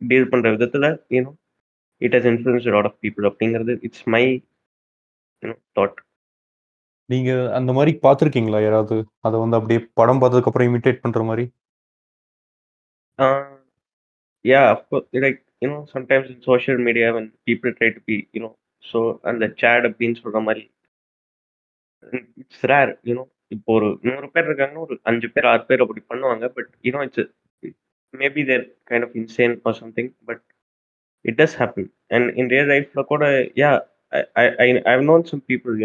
deal பண்ற விதத்துல you know it has influenced a lot of people அப்படிங்கிறது it's my you know thought நீங்க அந்த மாரி பார்த்துருக்கீங்களா யாராவது? அத வந்து அப்படியே படம் பார்த்ததுக்கு அப்புறம் இமிட்டேட் பண்ற மாரி? yeah of course like you know sometimes in social media when people try to be you know so அந்த chat அப்படின்னு சொல்ற மாதிரி இட்ஸ் ரேர் யூனோ இப்போ ஒரு நூறு பேர் இருக்காங்கன்னா ஒரு அஞ்சு பேர் ஆறு பேர் அப்படி பண்ணுவாங்க but you know it's maybe they're kind of insane or something but it does happen and in real லைஃப்ல கூட yeah I I I known some people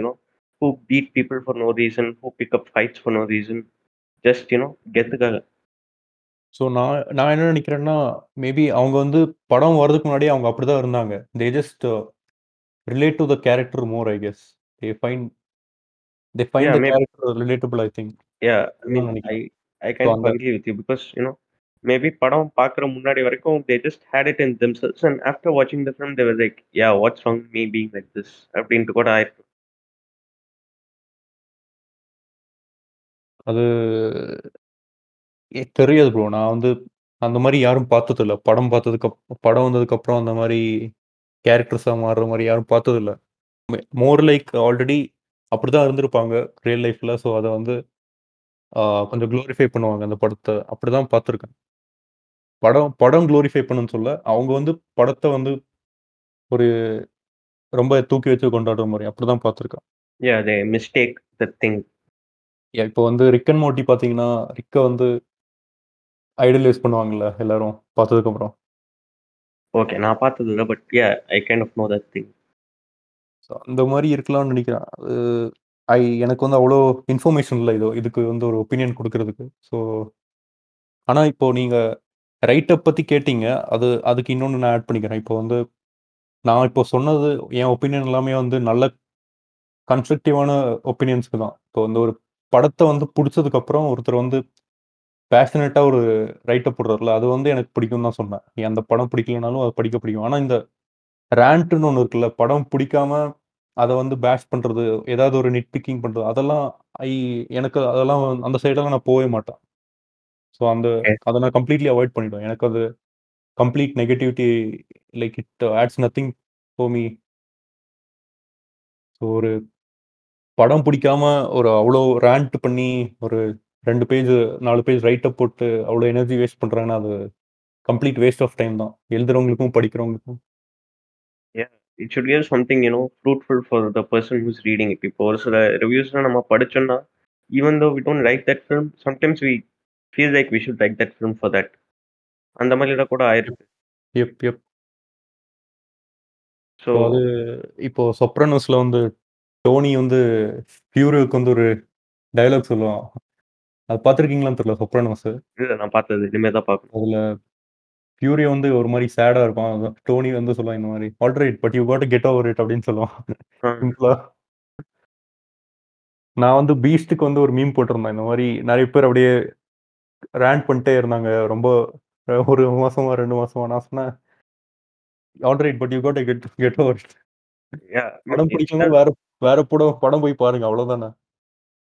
you know who beat people for no reason who pick up fights for no reason just you know கெத்துக்காக so நான் நான் என்ன நினைக்கிறேன்னா, maybe அவங்க வந்து படம் வரதுக்கு முன்னாடியே அவங்க அப்படிதான் இருந்தாங்க. They just relate to the character more I guess. They find they find the. Character relatable I think. Yeah, I mean, நான் I நினைக்கிறேன். I ஸோ kind of அந்த agree with you because you know maybe படம் பார்க்குற முன்னாடி வரைக்கும் they just had it in themselves and after watching the film they were like yeah what's wrong with me being like this அப்படின்ட்டு கூட ஆயிருக்கு அது எ தெரியாது ப்ரோ. நான் வந்து அந்த மாரி யாரும் பார்த்ததில்ல. படம் பார்த்ததுக்கு படம் வந்ததுக்கு அப்புறம் அந்த மாரி கேரக்டர்ஸா மாறுற மாரி யாரும் பார்த்ததில்ல. மெ மோர் லைக் ஆல்ரெடி அப்படிதான் இருந்திருப்பாங்க ரியல் லைஃப்ல. ஸோ அத வந்து ஆ கொஞ்சம் குளோரிஃபை பண்ணுவாங்க அந்த படத்த. அப்படிதான் பார்த்துருக்கேன். படம் படம் குளோரிஃபை பண்ணுன்னு சொல்ல அவங்க வந்து படத்த வந்து ஒரு ரொம்ப தூக்கி வச்சு கொண்டாடுற மாரி அப்படிதான் பார்த்துருக்கேன். yeah they mistake the thing இப்போ வந்து ரிக் அண்ட் மோர்ட்டி பார்த்தீங்கன்னா, ரிக்க வந்து ஐடலைஸ் பண்ணுவாங்கல்ல எல்லாரும் பார்த்ததுக்கு அப்புறம். ஓகே. நான் பார்த்தது இல்ல. But yeah I kind of know that thing. So அந்த மாரி இருக்கலாம்னு நெனைக்கிறேன். அது ஐ எனக்கு வந்து அவ்வளோ இன்ஃபர்மேஷன் இல்ல. இது இதுக்கு வந்து ஒரு ஒப்பீனியன் குடுக்குறதுக்கு. ஸோ ஆனா இப்போ நீங்க ரைட் அப் பத்தி கேட்டீங்க. அது அதுக்கு இன்னொன்னு நான் ஆட் பண்ணிக்கிறேன். இப்போ வந்து நான் இப்போ சொன்னது என் ஒப்பீனியன் எல்லாமே வந்து நல்ல கன்ஸ்ட்ரக்டிவான ஒப்பீனியன்ஸ்க்கு தான். இப்போ வந்து ஒரு படத்த வந்து புடிச்சதுக்கப்புறம் ஒருத்தர் வந்து பேஷனேட்டா ஒரு ரைட் அப் போடுறார்ல, அது வந்து எனக்கு பிடிக்கும்னு தான் சொன்னேன். அந்த படம் பிடிக்கலனாலும் அத படிக்க பிடிக்கும். ஆனா இந்த ரேண்ட்ன்னு ஒண்ணு இருக்குல்ல, படம் பிடிக்காம அத வந்து பேஷ் பண்றது, ஏதாவது ஒரு நிட் பிக்கிங் பண்றது, அதெல்லாம் ஐ எனக்கு அதெல்லாம் அந்த சைடெல்லாம் நான் போவே மாட்டேன். ஸோ அந்த. அத நான் கம்ப்ளீட்லி அவாய்ட் பண்ணிடுவேன். எனக்கு அது complete negativity like it adds nothing for me. So ஒரு படம் பிடிக்காம ஒரு அவ்வளோ ரேண்ட் பண்ணி ஒரு 2 பேஜ் 4 பேஜ் ரைட் அப் போட்டு அவ்வளோ எனர்ஜி வேஸ்ட் பண்றாங்கன்னா, அது கம்ப்ளீட் வேஸ்ட் ஆஃப் டைம் தான். எழுதுறவங்களுக்கும், படிக்கிறவங்களுக்கும். It should give something you know fruitful for the person who is reading it. இப்போ ஒரு சில ரிவ்யூஸ்லாம் நம்ம படிச்சோம்னா, even though we don't like that film, sometimes we feel like we should like that film for that. அந்த மாரிலாம் கூட ஆயிருக்கு. எப் எப். ஸோ அது இப்போ சொப்ரானோஸ்ல வந்து டோனி வந்து ஃபியூரிக்கு வந்து ஒரு டயலாக் சொல்லுவான். அது பார்த்துருக்கீங்களான்னு தெரியல சொப்ரானோஸ். இல்ல நான் பார்த்தது. இனிமே தான் பார்க்கணும். அதுல ஃபியூரி வந்து ஒரு மாரி சேடா இருப்பான். டோனி வந்து சொல்லுவான் இந்த மாரி, "alright but you got get over it" அப்படின்னு சொல்லுவான். நான் வந்து பீஸ்ட்க்கு வந்து ஒரு மீம் போட்டிருந்தேன். இந்த மாரி நெறைய பேர் அப்படியே ராண்ட் பண்ணிட்டே இருந்தாங்க. ரொம்ப ஒரு மாசமா, 2 மாசமா. நான் சொன்னேன் alright but you got to get get over படம் இட்ஸ் பிடிக்கலனா ஸ்டில் வேற வேற படம் படம் போய் பாருங்க. அவ்வளோதானே.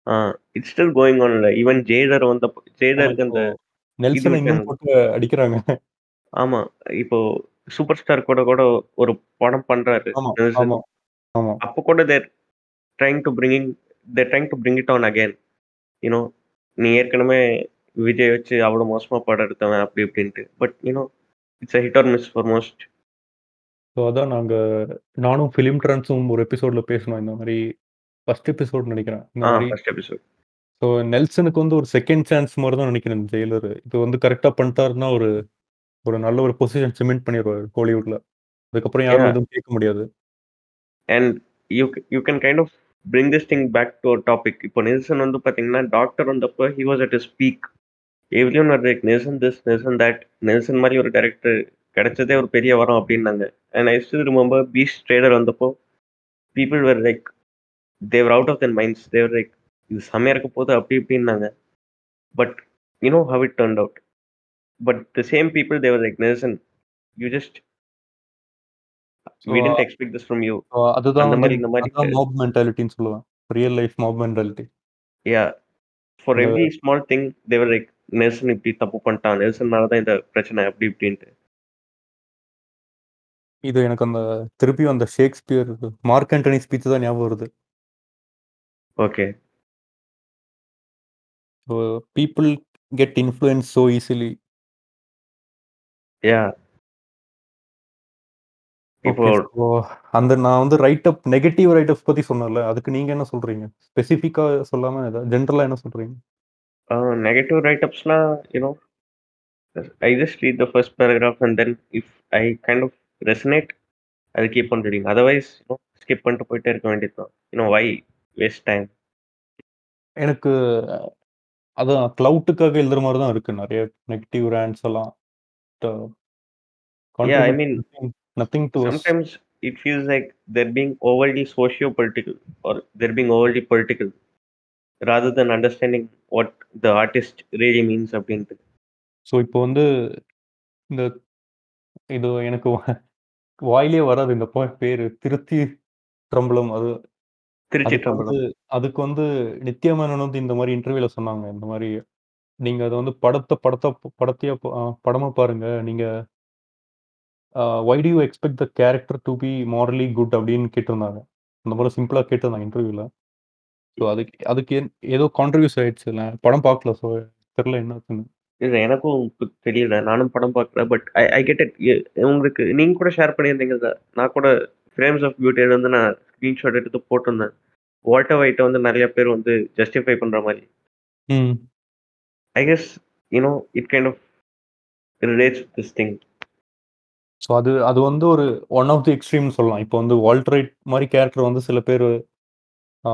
ஆ இட்ஸ் ஸ்டில் கோயிங் ஆன்ல. ஈவன் ஆமா ஜெயிலருக்கு இப்போ அந்த நெல்சன விட்டாங்க. போட்டு அடிக்கிறாங்க. ஆமா. இப்போ சூப்பர் ஸ்டார் கூட கூட ஒரு படம் பண்றாரு. அப்போ கூட they're trying to bringing they're trying to bring it on again. You know ஏற்கனவே விஜய் வச்சு அவ்வளோ மோசமா படம் எடுத்தவன் அப்படி இப்படின்ட்டு. But you know it's a hit or miss for most. So அதான் நாங்க நானும் ஃபிலிம் ட்ரான்ஸும் ஒரு எபிசோட்ல பேசினோம். இந்த மாரி ஃபர்ஸ்ட் எபிசோட் நெனைக்கிறேன். இந்த எபிசோட். ஸோ நெல்சனுக்கு வந்து ஒரு செகண்ட் சான்ஸ் மாரி தான் நெனைக்கிறேன் இந்த ஜெயிலர். இது வந்து கரெக்ட்டா பண்ணிட்டாருன்னா ஒரு ஒரு நல்ல ஒரு பொசிஷன் சிமெண்ட் பண்ணிருவாரு ஹாலிவுட்ல. அதுக்கப்புறம் யாரும் எதுவும் கேட்க முடியாது. And you you can kind of bring this thing back to our topic. இப்போ நெல்சன் வந்து பார்த்தீங்கன்னா, டாக்டர் வந்தப்போ he was at his peak. Like Nelson this, Nelson that. Nelson மாரி ஒரு டைரக்டர் கிடைச்சதே ஒரு பெரிய வரம் அப்படின்னாங்க. And I still remember Beast trailer வந்தப்போ people were like they were out of their minds. They were like இது செம்மையா இருக்க போகுது அப்படி இப்படின்னாங்க. But you know how it turned out. But the same people they were like Nelson you just அதுதான் mob மென்டாலிட்டின்னு சொல்லுவேன். Real life mob mentality. Yeah for every small thing they were like Nelson இப்படி தப்பு பண்ணிட்டான். நெல்சன்னால தான் இந்த பிரச்சனை அப்படி இப்படின்ட்டு. இது எனக்கு அந்த திருப்பியும் அந்த ஷேக்ஸ்பியர் மார்க் ஆண்டனி ஸ்பீச் தான் ஞாபகம் வருது. Okay. So people get influence so easily. Yeah. இப்போ. ஸோ அந்த நான் வந்து write up negative write ups பத்தி சொன்னேன்ல. அதுக்கு நீங்க என்ன சொல்றீங்க? ஸ்பெசிஃபிக்கா சொல்லாம ஏதா ஜெனரலா என்ன சொல்றீங்க? Negative write அப்ஸ்னா you know I just read the first paragraph and then if I kind of resonate அது keep on reading. Otherwise skip பண்ணிட்டு போயிட்டே இருக்க வேண்டியது தான். No why waste time. எனக்கு அதான் க்ளவுட்டுக்காக எழுதுற மாரி தான் இருக்கு. நெறைய நெகட்டிவ் ரேண்ட்ஸ் எல்லாம். I mean nothing to us. sometimes it feels like they're being overly socio-political or they're being overly political rather than understanding what the artist really means அப்படின்ட்டு. So இப்போ வந்து இந்த இது எனக்கு வாயிலே வராது இந்த பேரு. திருத்தி ட்ரம்பலம் அது திருச்சி அதுக்கு வந்து டம்பளம். அதுக்கு வந்து நித்யா மேனன் வந்து இந்த மாரி இன்டர்வியூல சொன்னாங்க. இந்த மாரி நீங்க அத வந்து படத்த படத்த படத்தையா படமா பாருங்க. நீங்க why do you expect the character to be morally good அப்படின்னு கேட்டிருந்தாங்க. அந்த மாரி சிம்பிளா கேட்டிருந்தாங்க இன்டர்வியூல. ஸோ அதுக்கு அதுக்கு ஏதோ கான்ட்ரிபியூஸ் ஆயிடுச்சுல்ல. படம் பார்க்கல. ஸோ தெரியல என்ன. இல்ல எனக்கும் தெரியல. நானும் படம் பார்க்கல. But I I get it. உங்களுக்கு நீங்க கூட ஷேர் பண்ணியிருந்தீங்க இத. நான் கூட ஃப்ரேம்ஸ் ஆஃப் பியூட்டில வந்து நான் ஸ்கிரீன்ஷாட் எடுத்து போட்டிருந்தேன். வால்டர் ஒயிட்ட வந்து நெறைய பேர் வந்து ஜஸ்டிஃபை பண்ற மாரி. ம். I guess you know it kind of relates this thing. So அது அது வந்து ஒரு ஒன் ஆஃப் தி எக்ஸ்ட்ரீம்னு சொல்லலாம். இப்போ வந்து வால்டர் ரைட் மாரி கேரக்டர் வந்து சில பேரு ஆ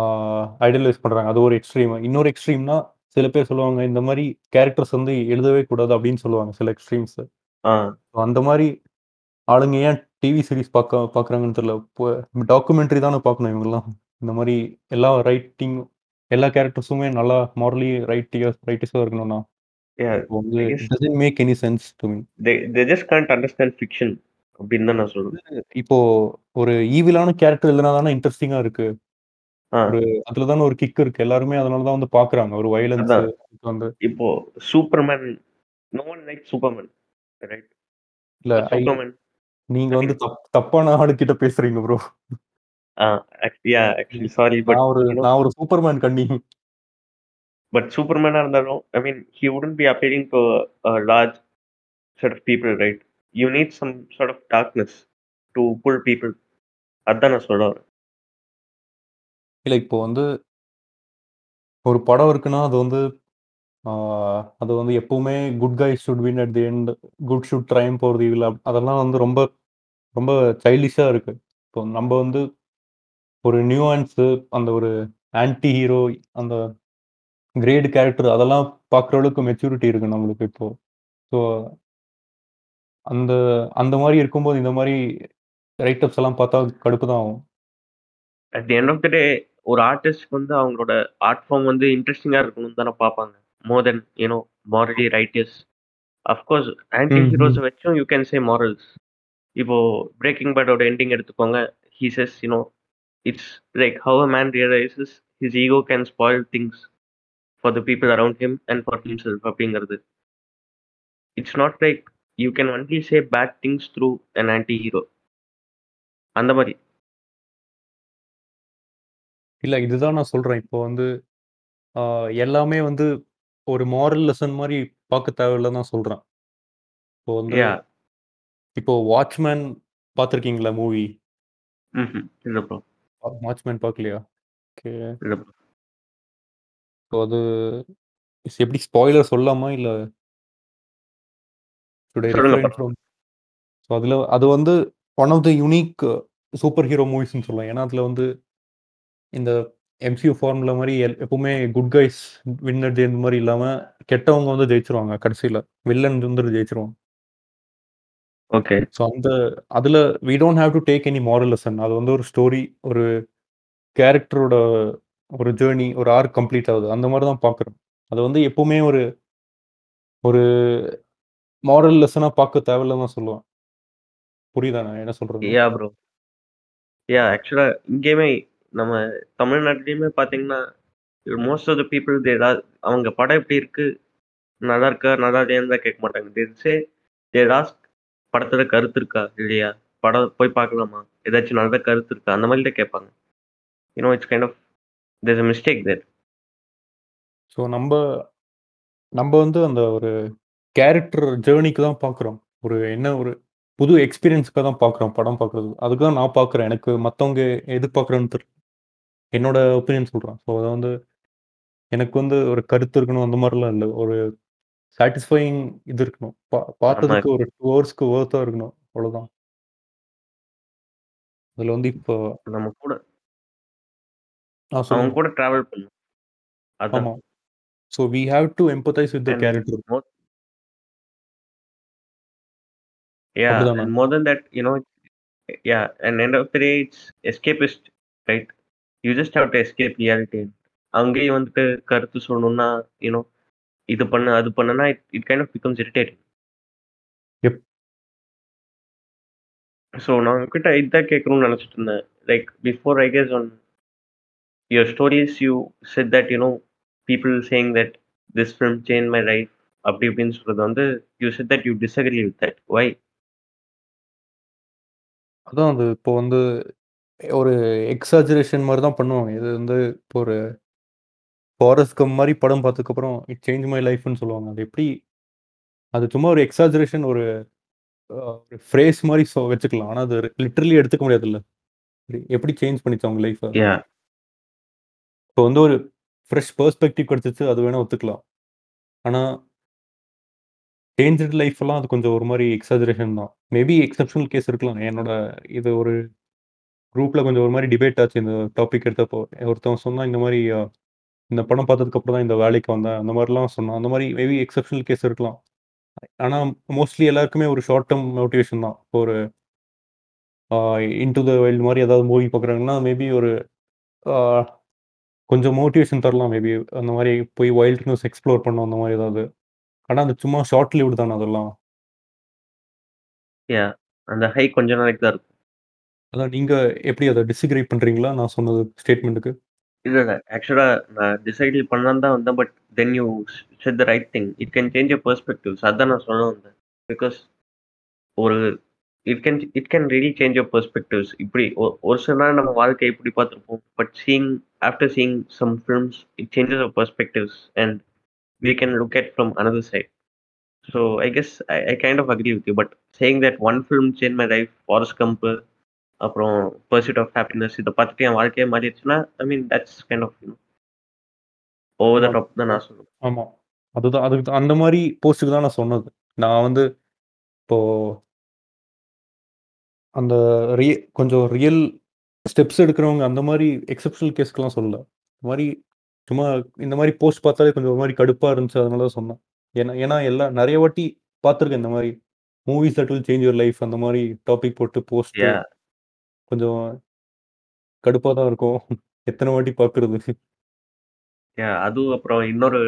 ஐடலைஸ் பண்றாங்க. அது ஒரு எக்ஸ்ட்ரீம். இன்னொரு எக்ஸ்ட்ரீம்னா, சில பேர் சொல்லுவாங்க, இந்த மாரி கேரக்டர்ஸ் வந்து எழுதவே கூடாது அப்படின்னு சொல்லுவாங்க சில எக்ஸ்ட்ரீம்ஸ். அந்த மாரி ஆளுங்க ஏன் டிவி சீரிஸ் பாக்க பாக்குறாங்கன்னு தெரியல. இப்போ டாக்குமெண்ட்ரி தானே பார்க்கணும் இவங்கலாம். இந்த மாரி எல்லா ரைட்டிங் எல்லா கேரக்டர்ஸுமே நல்லா மாரலி ரைட்டியர்ஸ் ரைட்டர்ஸா இருக்கணும்னா, make any sense to me. They just can't understand fiction அப்படின்னு தான் நான் சொல்லுவேன். இப்போ ஒரு ஈவிலான கேரக்டர் எழுதுனா தானே இன்ட்ரஸ்டிங்கா இருக்கு. ஒரு அதுல தானே ஒரு கிக் இருக்கு. எல்லாருமே அதனால தான் வந்து பார்க்குறாங்க. ஒரு வயலன்ஸ். வந்து இப்போ Superman no one like Superman. Right? இல்ல சூப்பர்மேன் நீங்க வந்து தப்பான ஆளுகிட்ட பேசுறீங்க ப்ரோ. சாரி பட் நான் ஒரு நான் ஒரு சூப்பர்மேன் கண்ணி. பட் சூப்பர்மேனா இருந்தாலும் I mean he wouldn't be appealing to large set of people right? You need some sort of darkness to pull people. அதான் நான் சொல்ல வரேன். இல்ல இப்போ வந்து ஒரு படம் இருக்குன்னா, அது வந்து ஆ அது வந்து எப்பவுமே good guys should win at the end. Good should triumph over the evil அதெல்லாம் வந்து ரொம்ப ரொம்ப சைல்டிஷா இருக்கு. இப்போ நம்ப வந்து ஒரு நியூயான்ஸு அந்த ஒரு ஆன்டி ஹீரோ அந்த கிரேட் கேரக்டர் அதெல்லாம் பார்க்குற அளவுக்கு மெச்சூரிட்டி இருக்கு நம்மளுக்கு இப்போ. ஸோ அந்த அந்த மாரி இருக்கும்போது இந்த மாரி ரைட்டப்ஸ் எல்லாம் பார்த்தா கடுப்பு தான் ஆகும். At the end of the day ஒரு ஆர்டிஸ்ட்க்கு வந்து அவங்களோட ஆர்ட் ஃபார்ம் வந்து இன்ட்ரஸ்டிங்கா இருக்கணும்னு தானே பார்ப்பாங்க. More than you know morally righteous. Of course anti heroes. வச்சும் யூ கேன் சே மாரல்ஸ். இப்போ பிரேக்கிங் பேடோட எண்டிங் எடுத்துக்கோங்க. He says you know it's like how a man realises his ego can spoil things for the people around him and for himself அப்படிங்கிறது. It's not like you can only say bad things through an anti hero. அந்த மாரி. இல்ல இதுதான் நான் சொல்றேன். இப்போ வந்து ஆ எல்லாமே வந்து ஒரு மாரல் லெசன் மாரி பார்க்க தேவையில்லன்னு தான் சொல்றேன். இப்போ வந்து. இப்போ வாட்ச்மேன் பார்த்துருக்கீங்களா மூவி? ம்ஹ்ம். இல்ல ப்ரோ. வாட்ச்மேன் பார்க்கலையா? ஓகே. இல்ல ப்ரோ. ஸோ அது எப்படி ஸ்பாயிலர் சொல்லலாமா? இல்ல சொல்லுங்க ஸோ அதுல அது வந்து one of the unique super hero மூவிஸ்ன்னு சொல்லலாம். ஏன்னா, அதுல வந்து இந்த எம்சியூ ஃபார்முலா எல் எப்பவுமே good guys win at the end மாரி இல்லாம, கெட்டவங்க வந்து ஜெயிச்சுருவாங்க கடைசில. வில்லன் வந்து ஜெயிச்சுருவான். ஓகே. ஸோ அந்த அதுல we don't have to take any moral lesson. அது வந்து ஒரு ஸ்டோரி, ஒரு கேரக்டரோட ஒரு ஜர்னி, ஒரு ஆர்க் கம்ப்ளீட் ஆகுது. அந்த மாரி தான் பார்க்குறோம். அது வந்து எப்பவுமே ஒரு ஒரு மாரல் லெசனா பார்க்க தேவையில்லன்னு தான் சொல்லுவேன். புரியுதா நான் என்ன சொல்றேன்னு? யா ப்ரோ. யா ஆக்சுவலா இங்கேயுமே நம்ம தமிழ்நாட்டிலையுமே பார்த்தீங்கன்னா, most of the people they அவங்க படம் எப்படி இருக்கு? நல்லா இருக்கா? நல்லா இல்லையான்னு தான் கேட்க மாட்டாங்க. தே சே தே ஆஸ்க் படத்துல கருத்து இருக்கா? இல்லையா? படம் போய் பார்க்கலாமா? ஏதாச்சும் நல்ல கருத்து இருக்கா? அந்த மாதிரி தான் கேட்பாங்க. You know it's kind of there's a mistake there. So நம்ம நம்ம வந்து அந்த ஒரு கேரக்டர் ஜேர்னிக்கு தான் பார்க்குறோம். ஒரு என்ன ஒரு புது எக்ஸ்பீரியன்ஸுக்காக தான் பார்க்குறோம் படம் பார்க்குறது. அதுக்கு தான் நான் பார்க்குறேன். எனக்கு மத்தவங்க எதிர்பார்க்குறேன்னு பார்க்குறாங்கன்னு தெரியல. என்னோட ஒப்பீனியன் சொல்றேன். ஸோ அத வந்து எனக்கு வந்து ஒரு கருத்து இருக்கணும் அந்த மாரிலாம் இல்ல. ஒரு சாட்டிஸ்ஃபையிங் இது இருக்கணும். பா பார்த்ததுக்கு ஒரு 2 ஹவர்ஸ்க்கு வொர்த்தா இருக்கணும். அவ்வளோதான். அதுல வந்து இப்போ நம்ம கூட அவங்க. கூட டிராவல் பண்ணணும். அதான். ஆமா. So we have to empathise with the character. அப்படிதானே? And more than that you know yeah and end of the day it's escapist right? You just have to escape reality. அங்கேயும் வந்துட்டு கருத்து சொல்லணும்னா, யூ நோ இது பண்ணு, அது பண்ணுனா it kind of becomes irritating. So நான் உங்ககிட்ட இதான் கேட்கணும்னு நினைச்சிட்டு இருந்தேன். Like before I guess on your stories you said that you know people saying that this film change my life அப்படி இப்படின்னு சொல்றது வந்து you said that you disagree with that. Why? அதான் அது இப்போ வந்து ஒரு எக்ஸாஜரேஷன் மாரி தான் பண்ணுவாங்க. இது வந்து இப்போ ஒரு ஃபாரஸ்ட் கம்ப் மாரி படம் பார்த்ததுக்கப்புறம் இட் சேஞ்ச் மை லைஃப்ன்னு சொல்லுவாங்க. அது எப்படி அது சும்மா ஒரு எக்ஸாஜரேஷன் ஒரு ஒரு ஃப்ரேஸ் மாரி சொ வச்சுக்கலாம். ஆனா அது லிட்டரலி எடுத்துக்க முடியாதுல்ல. எப்படி சேஞ்ச் பண்ணிச்சு அவங்க லைஃப்ப? யா. இப்போ வந்து ஒரு ஃப்ரெஷ் பெர்ஸ்பெக்டிவ் கிடைச்சுச்சு அது வேணா ஒத்துக்கலாம். ஆனா சேஞ்சுடு லைஃப்லாம் அது கொஞ்சம் ஒரு மாரி எக்ஸாஜரேஷன் தான். மேபி எக்செப்ஷனல் கேஸ் இருக்கலாம். என்னோட இது ஒரு குரூப்ல கொஞ்சம் ஒரு மாதிரி டிபேட் ஆச்சு இந்த டாபிக் எடுத்தப்போ. ஒருத்தவன் சொன்னால் இந்த மாதிரி இந்த படம் பார்த்ததுக்கு அப்புறம் தான் இந்த வேலைக்கு வந்தேன். அந்த மாதிரிலாம் சொன்னான். அந்த மாதிரி மேபி எக்ஸப்ஷனல் கேஸ் இருக்கலாம். ஆனா மோஸ்ட்லி எல்லாருக்குமே ஒரு ஷார்ட் டேர்ம் மோட்டிவேஷன் தான். ஒரு இன்டு த வைல்டு மாதிரி ஏதாவது மூவி பார்க்குறாங்கன்னா, மேபி ஒரு கொஞ்சம் மோட்டிவேஷன் தரலாம் மேபி. அந்த மாதிரி போய் வைல்ட்னஸ் எக்ஸ்ப்ளோர் பண்ணோம் அந்த மாதிரி ஏதாவது. ஆனால் அது சும்மா ஷார்ட் லிவ்டு தானே அதெல்லாம். அந்த ஹை கொஞ்ச நாளைக்கு தான் இருக்கும். அதான் நீங்க எப்படி அதை டிஸ்அக்ரி பண்றீங்களா? நான் சொன்னது ஸ்டேட்மெண்ட்டுக்கு இல்ல, இல்ல. ஆக்சுவலா நான் டிசைடில் பண்ணலாம் தான் வந்தேன். But then you said the right thing. It can change a perspectives. அதான் நான் சொல்ல வந்தேன். பிகாஸ் ஒரு it can it can really change a perspectives. இப்படி ஒரு சில நாள் நம்ம வாழ்க்கை இப்படி பார்த்துருப்போம். But seeing after seeing some films it changes a perspectives and we can look at from another side. So I guess I I kind of agree with you. But saying that one film change my life, Forrest Gump அப்புறம் pursuit of happiness இத பார்த்துட்டு என் வாழ்க்கையே மாறிடுச்சுன்னா, I mean that's kind of over the ஆமா. Top தான் நான் சொல்லுவேன். ஆமா. அதுதான் அதுக்கு அந்த மாரி போஸ்ட்டுக்கு தான் நான் சொன்னது. நான் வந்து இப்போ அந்த ரி கொஞ்சம் ரியல் ஸ்டெப்ஸ் எடுக்கிறவங்க அந்த மாரி எக்செப்ஷனல் கேஸ்க்குலாம் சொல்லல. இந்த மாரி சும்மா இந்த மாரி போஸ்ட் பார்த்தாலே கொஞ்சம் ஒரு மாரி கடுப்பா இருந்துச்சு. அதனால தான் சொன்னேன். ஏன்னா ஏன்னா எல்லா நெறைய வாட்டி பார்த்துருக்கேன் இந்த மாரி. Movies that will change your life அந்த மாரி டாபிக் போட்டு போஸ்ட்டு யாஹ்! கொஞ்சம் கடுப்பா தான் இருக்கும். எத்தன வாட்டி பார்க்குறது? யாஹ்! அதுவும் அப்புறம் இன்னொரு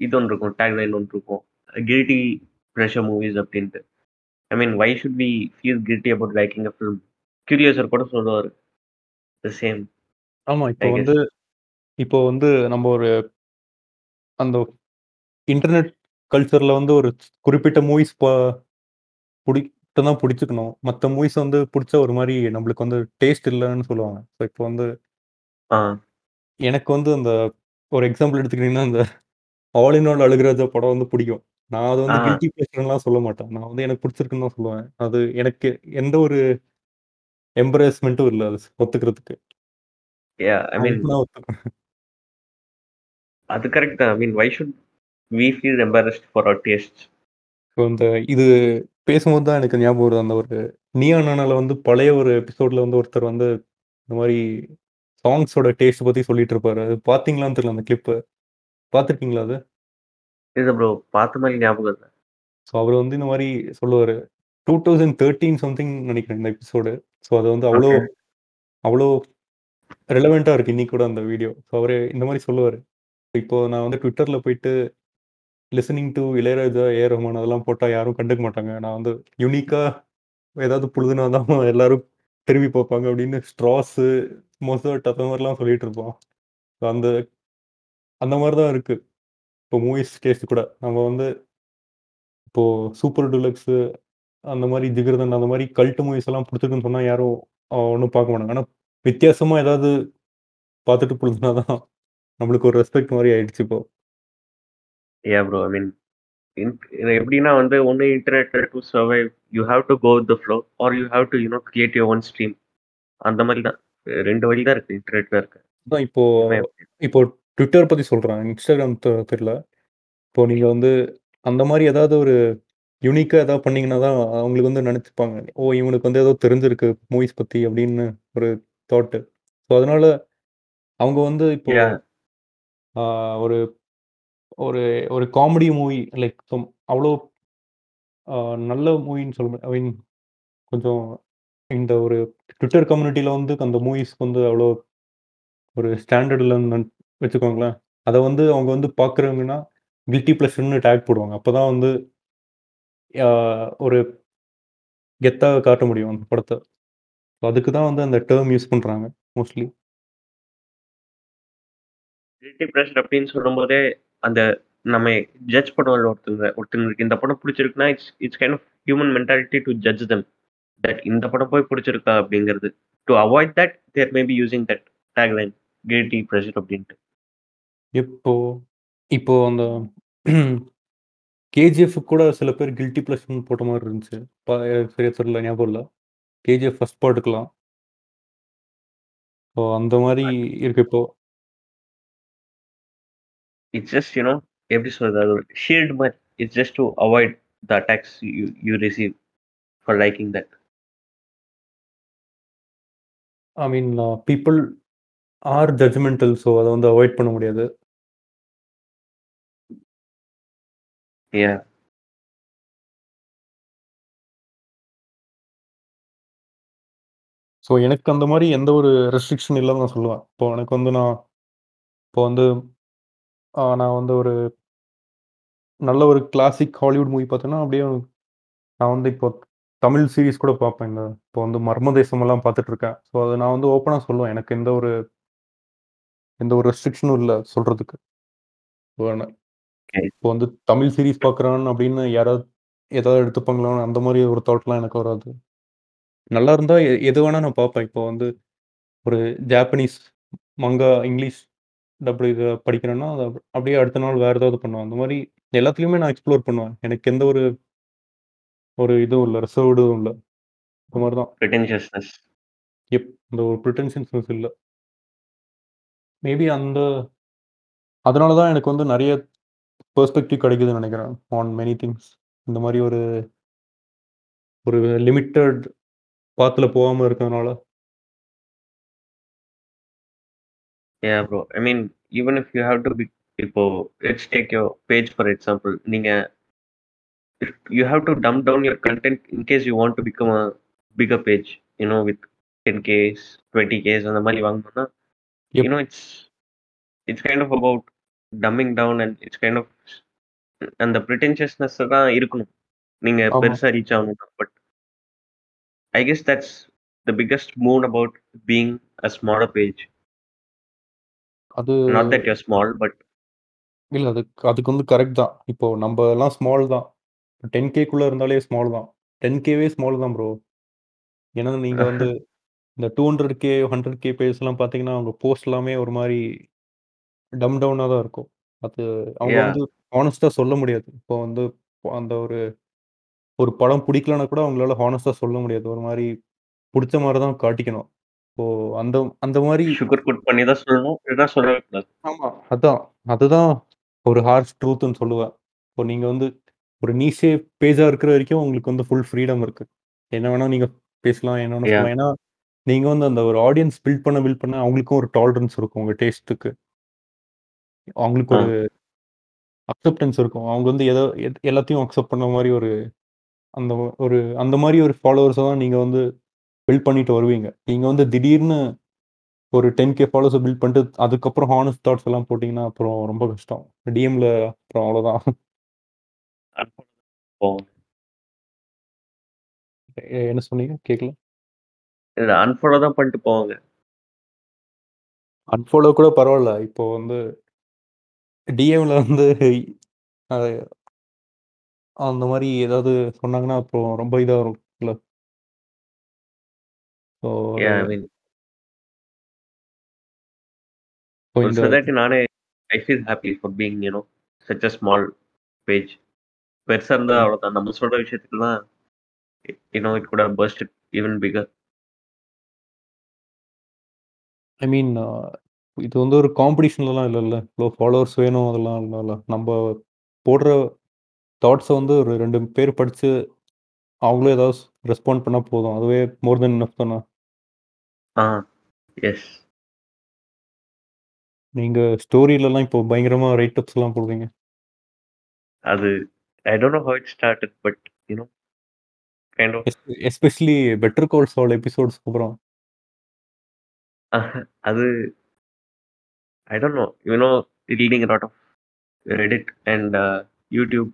இது ஒண்ணு இருக்கும். டேக்லைன் ஒண்ணு இருக்கும். கில்டி ப்ளஷர் மூவிஸ் அப்படின்ட்டு. I mean why should we feel guilty about liking a film? கியூரியஸர் கூட சொல்லுவாரு. The same. ஆமா. இப்போ வந்து. இப்போ வந்து நம்ம ஒரு அந்த இன்டர்நெட் கல்ச்சர்ல வந்து ஒரு குறிப்பிட்ட மூவிஸ் ப புடி மட்டும் தான் புடிச்சுக்கணும். மத்த மூவிஸ் வந்து புடிச்சா ஒரு மாரி நம்மளுக்கு வந்து டேஸ்ட் இல்லன்னு சொல்லுவாங்க. ஸோ இப்போ வந்து. எனக்கு வந்து அந்த ஒரு எக்ஸாம்பிள் எடுத்துக்கிட்டீங்கன்னா, இந்த ஆல் இன் ஆல் அழகுராஜா படம் வந்து பிடிக்கும். நான் அத வந்து ஆ. கில்டி ப்ளஷர்ன்லாம் சொல்ல மாட்டேன். நான் வந்து எனக்கு பிடிச்சிருக்குன்னு தான் சொல்லுவேன். அது எனக்கு எந்த ஒரு எம்பரேஸ்மென்ட்டும் இல்ல அது ஒத்துக்கிறதுக்கு. அது correct. I mean why should we feel embarrassed for our tastes? So இந்த இது பேசும்போது தான் எனக்கு ஞாபகம் வருது. அந்த ஒரு நியான் நானால வந்து பழைய ஒரு எபிசோட்ல வந்து ஒருத்தர் வந்து இந்த மாரி சாங்ஸோட டேஸ்ட் பத்தி சொல்லிட்டு இருப்பாரு. அது பார்த்தீங்களான்னு தெரியல அந்த கிளிப்பு. பார்த்துருக்கீங்களா அது? இல்ல ப்ரோ. பார்த்த மாரி ஞாபகம் இல்ல. ஸோ அவரு வந்து இந்த மாரி சொல்லுவாரு. 2013 சம்திங் நெனைக்கிறேன் இந்த எபிசோடு. ஸோ அது வந்து அவ்ளோ ஓகே. அவ்ளோ ரெலவென்ட்டா இருக்கு இன்னைக்கு கூட அந்த வீடியோ. ஸோ அவரு இந்த மாரி சொல்லுவாரு. இப்போ நான் வந்து Twitterல போயிட்டு லிசனிங் டூ இளையராஜா, ஏ ரஹ்மான் அதெல்லாம் போட்டால் யாரும் கண்டுக்க மாட்டாங்க. நான் வந்து யூனிக்காக ஏதாவது புழுதுனா தான் எல்லாரும் திரும்பி பார்ப்பாங்க அப்படின்னு ஸ்ட்ராஸு, மொசர்ட் அந்த மாதிரிலாம் சொல்லிட்டு இருப்போம் அந்த அந்த மாதிரி தான் இருக்கு. இப்போ மூவிஸ் டேஸ்ட் கூட. நம்ம வந்து இப்போ சூப்பர் டூலக்ஸு அந்த மாதிரி ஜிகர்தண்டா அந்த மாதிரி கல்ட்டு மூவிஸ் எல்லாம் பிடிச்சிருக்குன்னு சொன்னால் யாரும் ஒன்றும் பார்க்க மாட்டாங்க. ஆனால் வித்தியாசமா ஏதாவது பார்த்துட்டு புழுதுனா தான் நம்மளுக்கு ஒரு ரெஸ்பெக்ட் மாதிரி ஆயிடுச்சு இப்போ. Yeah bro. ஐ மீன் எப்படின்னா வந்து ஒண்ணு internet to survive you have to go with the flow or you have to you know create your own stream. அந்த மாரி தான். 2 வழி தான் இருக்கு இன்டர்நெட்ல இருக்க. அதான் இப்போ? இப்போ Twitter பத்தி சொல்றேன். தெ தெரியல. இப்போ நீங்க வந்து அந்த மாரி ஏதாவது ஒரு யூனிக்கா ஏதாவது பண்ணீங்கன்னா தான் அவங்களுக்கு வந்து நெனச்சுப்பாங்க. ஓ! இவனுக்கு வந்து ஏதோ தெரிஞ்சிருக்கு மூவிஸ் பத்தி அப்படின்னு ஒரு தாட்டு. ஸோ அதனால அவங்க வந்து இப்போ ஒரு ஒரு ஒரு காமெடி மூவி லைக் அவ்வளோ நல்ல மூவின்னு சொல்ல ஐ மீன் கொஞ்சம் இந்த ஒரு ட்விட்டர் கம்யூனிட்டியில் வந்து அந்த மூவிஸ்க்கு வந்து அவ்வளோ ஒரு ஸ்டாண்டர்டில் வச்சுக்கோங்களேன். அதை வந்து அவங்க வந்து பார்க்குறவங்கன்னா, கில்ட்டி ப்ளஸ்ன்னு டேக் போடுவாங்க. அப்பதான் வந்து ஒரு கெத்தாக காட்ட முடியும் அந்த படத்த. அதுக்கு தான் வந்து அந்த டேர்ம் யூஸ் பண்ணுறாங்க மோஸ்ட்லி. கில்ட்டி ப்ளஷர் அப்படின்னு சொல்லும்போதே, அந்த நம்ம ஜட்ஜ் பண்ணுவோம்ல ஒருத்தங்க ஒருத்தங்களுக்கு இந்த படம் பிடிச்சிருக்குன்னா, it's it's kind of human mentality to judge them. That இந்த படம் போய் பிடிச்சிருக்கா அப்படிங்கிறது. To avoid that they may be using that tagline guilty pleasure அப்படின்ட்டு. இப்போ இப்போ அந்த கேஜிஎஃப் கூட சில பேர் கில்டி ப்ளஷர்ன்னு போட்ட மாரி இருந்துச்சு. சரியா தெரியல ஞாபகம் இல்ல. KGF first பார்ட்டுக்கலாம். ஸோ அந்த மாரி இருக்கு இப்போ. இட்ஸ் ஜஸ்ட் யூ நோ எப்படி சொல்றது? ஒரு ஷீல்ட் மாரி. It's just to avoid the attacks you you receive for liking that? I mean people are judgmental so அதை வந்து அவாய்ட் பண்ண முடியாது Yeah. ஸோ எனக்கு அந்த மாதிரி எந்த ஒரு ரெஸ்ட்ரிக்ஷன் இல்லைன்னு நான் சொல்லுவேன் இப்போ எனக்கு வந்து நான் இப்போ வந்து ஆ, நான் வந்து ஒரு நல்ல ஒரு கிளாசிக் ஹாலிவுட் மூவி பார்த்தேன்னா அப்படியே நான் வந்து இப்போ தமிழ் சீரிஸ் கூட பார்ப்பேன். இந்த இப்போ வந்து மர்ம தேசம் எல்லாம் பார்த்துட்டு இருக்கேன் ஸோ அதை நான் வந்து ஓப்பனாக சொல்லுவேன். எனக்கு எந்த ஒரு எந்த ஒரு ரெஸ்ட்ரிக்ஷனும் இல்லை சொல்கிறதுக்கு Okay. இப்போ வந்து தமிழ் சீரிஸ் பார்க்குறான் அப்படின்னு யாராவது ஏதாவது எடுத்துப்பாங்களான்னு அந்த மாதிரி ஒரு தாட்லாம் எனக்கு வராது. நல்லா இருந்தால் எது வேணால் நான் பார்ப்பேன். இப்போ வந்து ஒரு ஜாப்பனீஸ் மங்கா இங்கிலீஷ் டபுள் இதை படிக்கிறேன்னா அதை அப்படியே அடுத்த நாள் வேறு ஏதாவது பண்ணுவேன். அந்த மாதிரி எல்லாத்துலேயுமே நான் எக்ஸ்ப்ளோர் பண்ணுவேன். எனக்கு எந்த ஒரு ஒரு இதுவும் இல்லை ரிசர்வ்டும் இல்லை. இந்த மாதிரி தான். Pretentiousness. எப் இந்த ஒரு ப்ரிட்டன்ஷன்ஸ் இல்லை. மேபி அந்த அதனால தான் எனக்கு வந்து நிறைய பெர்ஸ்பெக்டிவ் கிடைக்குதுன்னு நினைக்கிறேன் ஆன் மெனி திங்ஸ் இந்த மாதிரி ஒரு ஒரு லிமிட்டட் பாத்தில் போகாமல் இருக்கிறதுனால. Yeah, bro. I mean, even if you have to be இப்போ let's take your page for example. நீங்க if you have to dumb down your content in case you want to become a bigger page, you know, with 10Ks, 20Ks அந்த மாதிரி வாங்கணும்னா, Yep. you know, it's it's kind of about dumbing down and it's kind of அந்த pretentiousness தான் இருக்கணும் நீங்க ஆமா. பெருசா reach ஆகணும்னா but I guess that's the biggest moon about being a smaller page அது not that you're small but இல்லை அதுக்கு அதுக்கு வந்து கரெக்ட் தான். இப்போ நம்ம எல்லாம் ஸ்மால் தான் டென் கேக்குள்ளே இருந்தாலே ஸ்மால் தான். டென் கேவே ஸ்மால் தான் ப்ரோ ஏன்னா நீங்கள் வந்து இந்த two hundred K hundred K பேஜ்லாம் பார்த்தீங்கன்னா அவங்க போஸ்ட் எல்லாமே ஒரு மாதிரி டம் டவுனாக தான் இருக்கும். அது அவங்க. வந்து ஹானஸ்ட்டாக சொல்ல முடியாது. இப்போ வந்து அந்த ஒரு ஒரு படம் பிடிக்கலன்னா கூட அவங்களால ஹானஸ்ட்டாக சொல்ல முடியாது. ஒரு மாதிரி பிடிச்ச மாதிரி தான் காட்டிக்கணும். இப்போ அந்த அந்த மாதிரி சுகர் குட் பண்ணி தான் சொல்லணும். இல்லைன்னா சொல்லவே கூடாது. ஆமாம் அதான். அதுதான் ஒரு ஹார்ஷ் ட்ரூத்துன்னு சொல்லுவேன். இப்போ நீங்கள் வந்து ஒரு நீஷே பேஜாக இருக்கிற வரைக்கும் உங்களுக்கு வந்து ஃபுல் ஃப்ரீடம் இருக்கு. என்ன வேணால் நீங்கள் பேசலாம் என்ன வேணா. சொல்லலாம் ஏன்னா நீங்கள் வந்து அந்த ஒரு ஆடியன்ஸ் பில்ட் பண்ண பில்ட் பண்ண அவங்களுக்கும் ஒரு டாலரன்ஸ் இருக்கும் உங்கள் டேஸ்ட்டுக்கு அவங்களுக்கு ஒரு அக்செப்டன்ஸ் இருக்கும். அவங்க வந்து எதோ எத்- எல்லாத்தையும் அக்செப்ட் பண்ண மாதிரி ஒரு அந்த ஒரு அந்த மாதிரி ஒரு ஃபாலோவர்ஸை தான் நீங்கள் வந்து பில்ட் பண்ணிட்டு வருவீங்க. நீங்கள் வந்து திடீர்னு ஒரு டென் கே ஃபாலோவர்ஸை பில்ட் பண்ணிட்டு அதுக்கப்புறம் ஹானஸ்ட் தாட்ஸ் எல்லாம் போட்டிங்கன்னா அப்புறம் ரொம்ப கஷ்டம். டிஎம்ல அப்புறம் அவ்வளோதான் என்ன சொன்னீங்க? கேட்கல இல்லை அன்ஃபாலோ தான் பண்ணிட்டு போவாங்க. அன்ஃபாலோ கூட பரவாயில்ல. இப்போ வந்து டிஎம்ல வந்து அந்த மாதிரி ஏதாவது சொன்னாங்கன்னா அப்புறம் ரொம்ப இதாக இருக்கும்ல. ஸோ Yeah, I mean, இப்போ ஒரு இந்த சிலதாட்டி நானே I feel happy for being you know such a small page பெருசா இருந்தா அவ்வளவுதான் நம்ம சொல்ற விஷயத்துக்குலாம் யூனோ இட் கூட first even figure I mean இது வந்து ஒரு காம்படிஷன்லலாம் இல்லைல்ல இவ்வளோ ஃபாலோவர்ஸ் வேணும் அதெல்லாம் இல்லைல்ல நம்ம போடுற தாட்ஸை வந்து ஒரு ரெண்டு பேர் படித்து அவங்களும் ஏதாவது ரெஸ்பாண்ட் பண்ணால் போதும். அதுவே மோர் தென் இனஃப் தானே? ஆ எஸ் நீங்கள் ஸ்டோரியிலலாம் இப்போ பயங்கரமாக ரைட்டப்ஸ்லாம் போடுவீங்க. அது I don't know how it started but you know kind of especially Better Call Saul எபிசோட்ஸ்க்கு அப்புறம். அது I don't know you know reading lot of Reddit and YouTube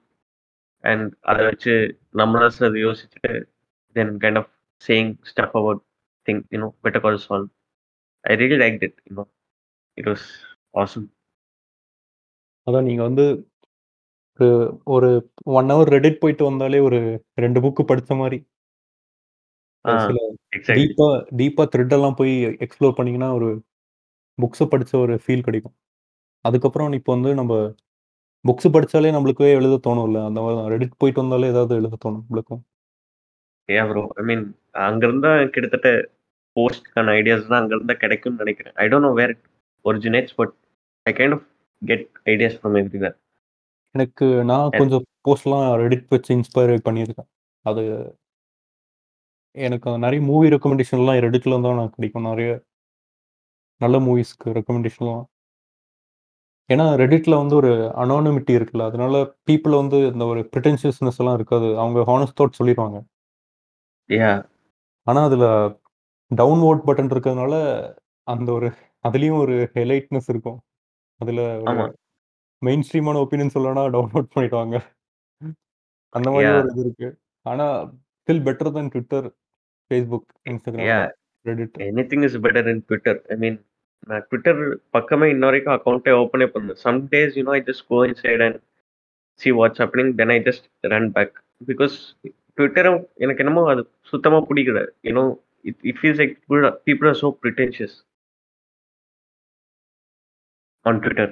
and அதை வச்சு நம்மளா சிலது யோசிச்சுட்டு then kind of saying stuff about thing you know Better Call Saul I really like it you know it was awesome அதான் நீங்கள் வந்து ஒரு one hour Reddit போயிட்டு வந்தாலே ஒரு ரெண்டு புக்கு படித்த மாதிரி. எக்ஸாக்ட்லி டீப்பாக டீப்பாக த்ரெட்டெல்லாம் போய் எக்ஸ்ப்ளோர் பண்ணிங்கன்னா ஒரு புக்ஸை படித்த ஒரு ஃபீல் கிடைக்கும். அதுக்கப்புறம் இப்போ வந்து நம்ம புக்ஸ் படித்தாலே நம்மளுக்கே எழுத தோணும்ல. அந்த மாதிரி ரெடிட் போயிட்டு வந்தாலே ஏதாவது எழுத தோணும் நம்மளுக்கும். ஏ ப்ரோ ஐ மீன் அங்கிருந்தா கிட்டத்தட்ட போஸ்ட்கான ஐடியாஸ் தான் அங்கிருந்தா கிடைக்கும்னு நினைக்கிறேன் I don't know where it originates but I kind of get ideas from everywhere எனக்கு நான் கொஞ்சம் போஸ்ட்லாம் ரெடிட் வச்சு இன்ஸ்பயர் பண்ணியிருக்கேன். அது எனக்கு நெறைய மூவி ரெக்கமெண்டேஷன்லாம் ரெடிட்ல தான் நான் கிடைக்கும். நெறைய நல்ல மூவிஸ்க்கு ரெக்கமெண்டேஷன்லாம். ஏன்னா ரெடிட்ல வந்து ஒரு அனானிமிட்டி இருக்குல்ல. அதனால பீப்பிள் வந்து இந்த ஒரு பிரிட்டென்ஷியஸ்னஸ் எல்லாம் இருக்காது. அவங்க ஹானஸ்ட் தாட் சொல்லிருவாங்க. யாஹ்! ஆனா அதுல டவுன்வோட் பட்டன் இருக்கிறதுனால, அந்த ஒரு அதுலயும் ஒரு ஹைலைட்னஸ் இருக்கும். அதுல. மெயின் ஸ்ட்ரீமான ஒப்பீனியன் சொல்லணும்னா டவுன்லோட் பண்ணிடுவாங்க. அந்த யாஹ்! ஒரு இது இருக்கு. ஆனா still better than Facebook, Instagram, yeah! Reddit. Anything is better than Twitter. ஐ மீன் நான் Twitter பக்கமே இன்ன வரைக்கும் அக்கவுண்டே ஓப்பனே பண்ணல. Some days you know I just go inside and see what's happening. Then I just run back. Because Twitterம் எனக்கு என்னமோ அது சுத்தமா புடிக்கல. You it feels like people people are so pretentious. On Twitter.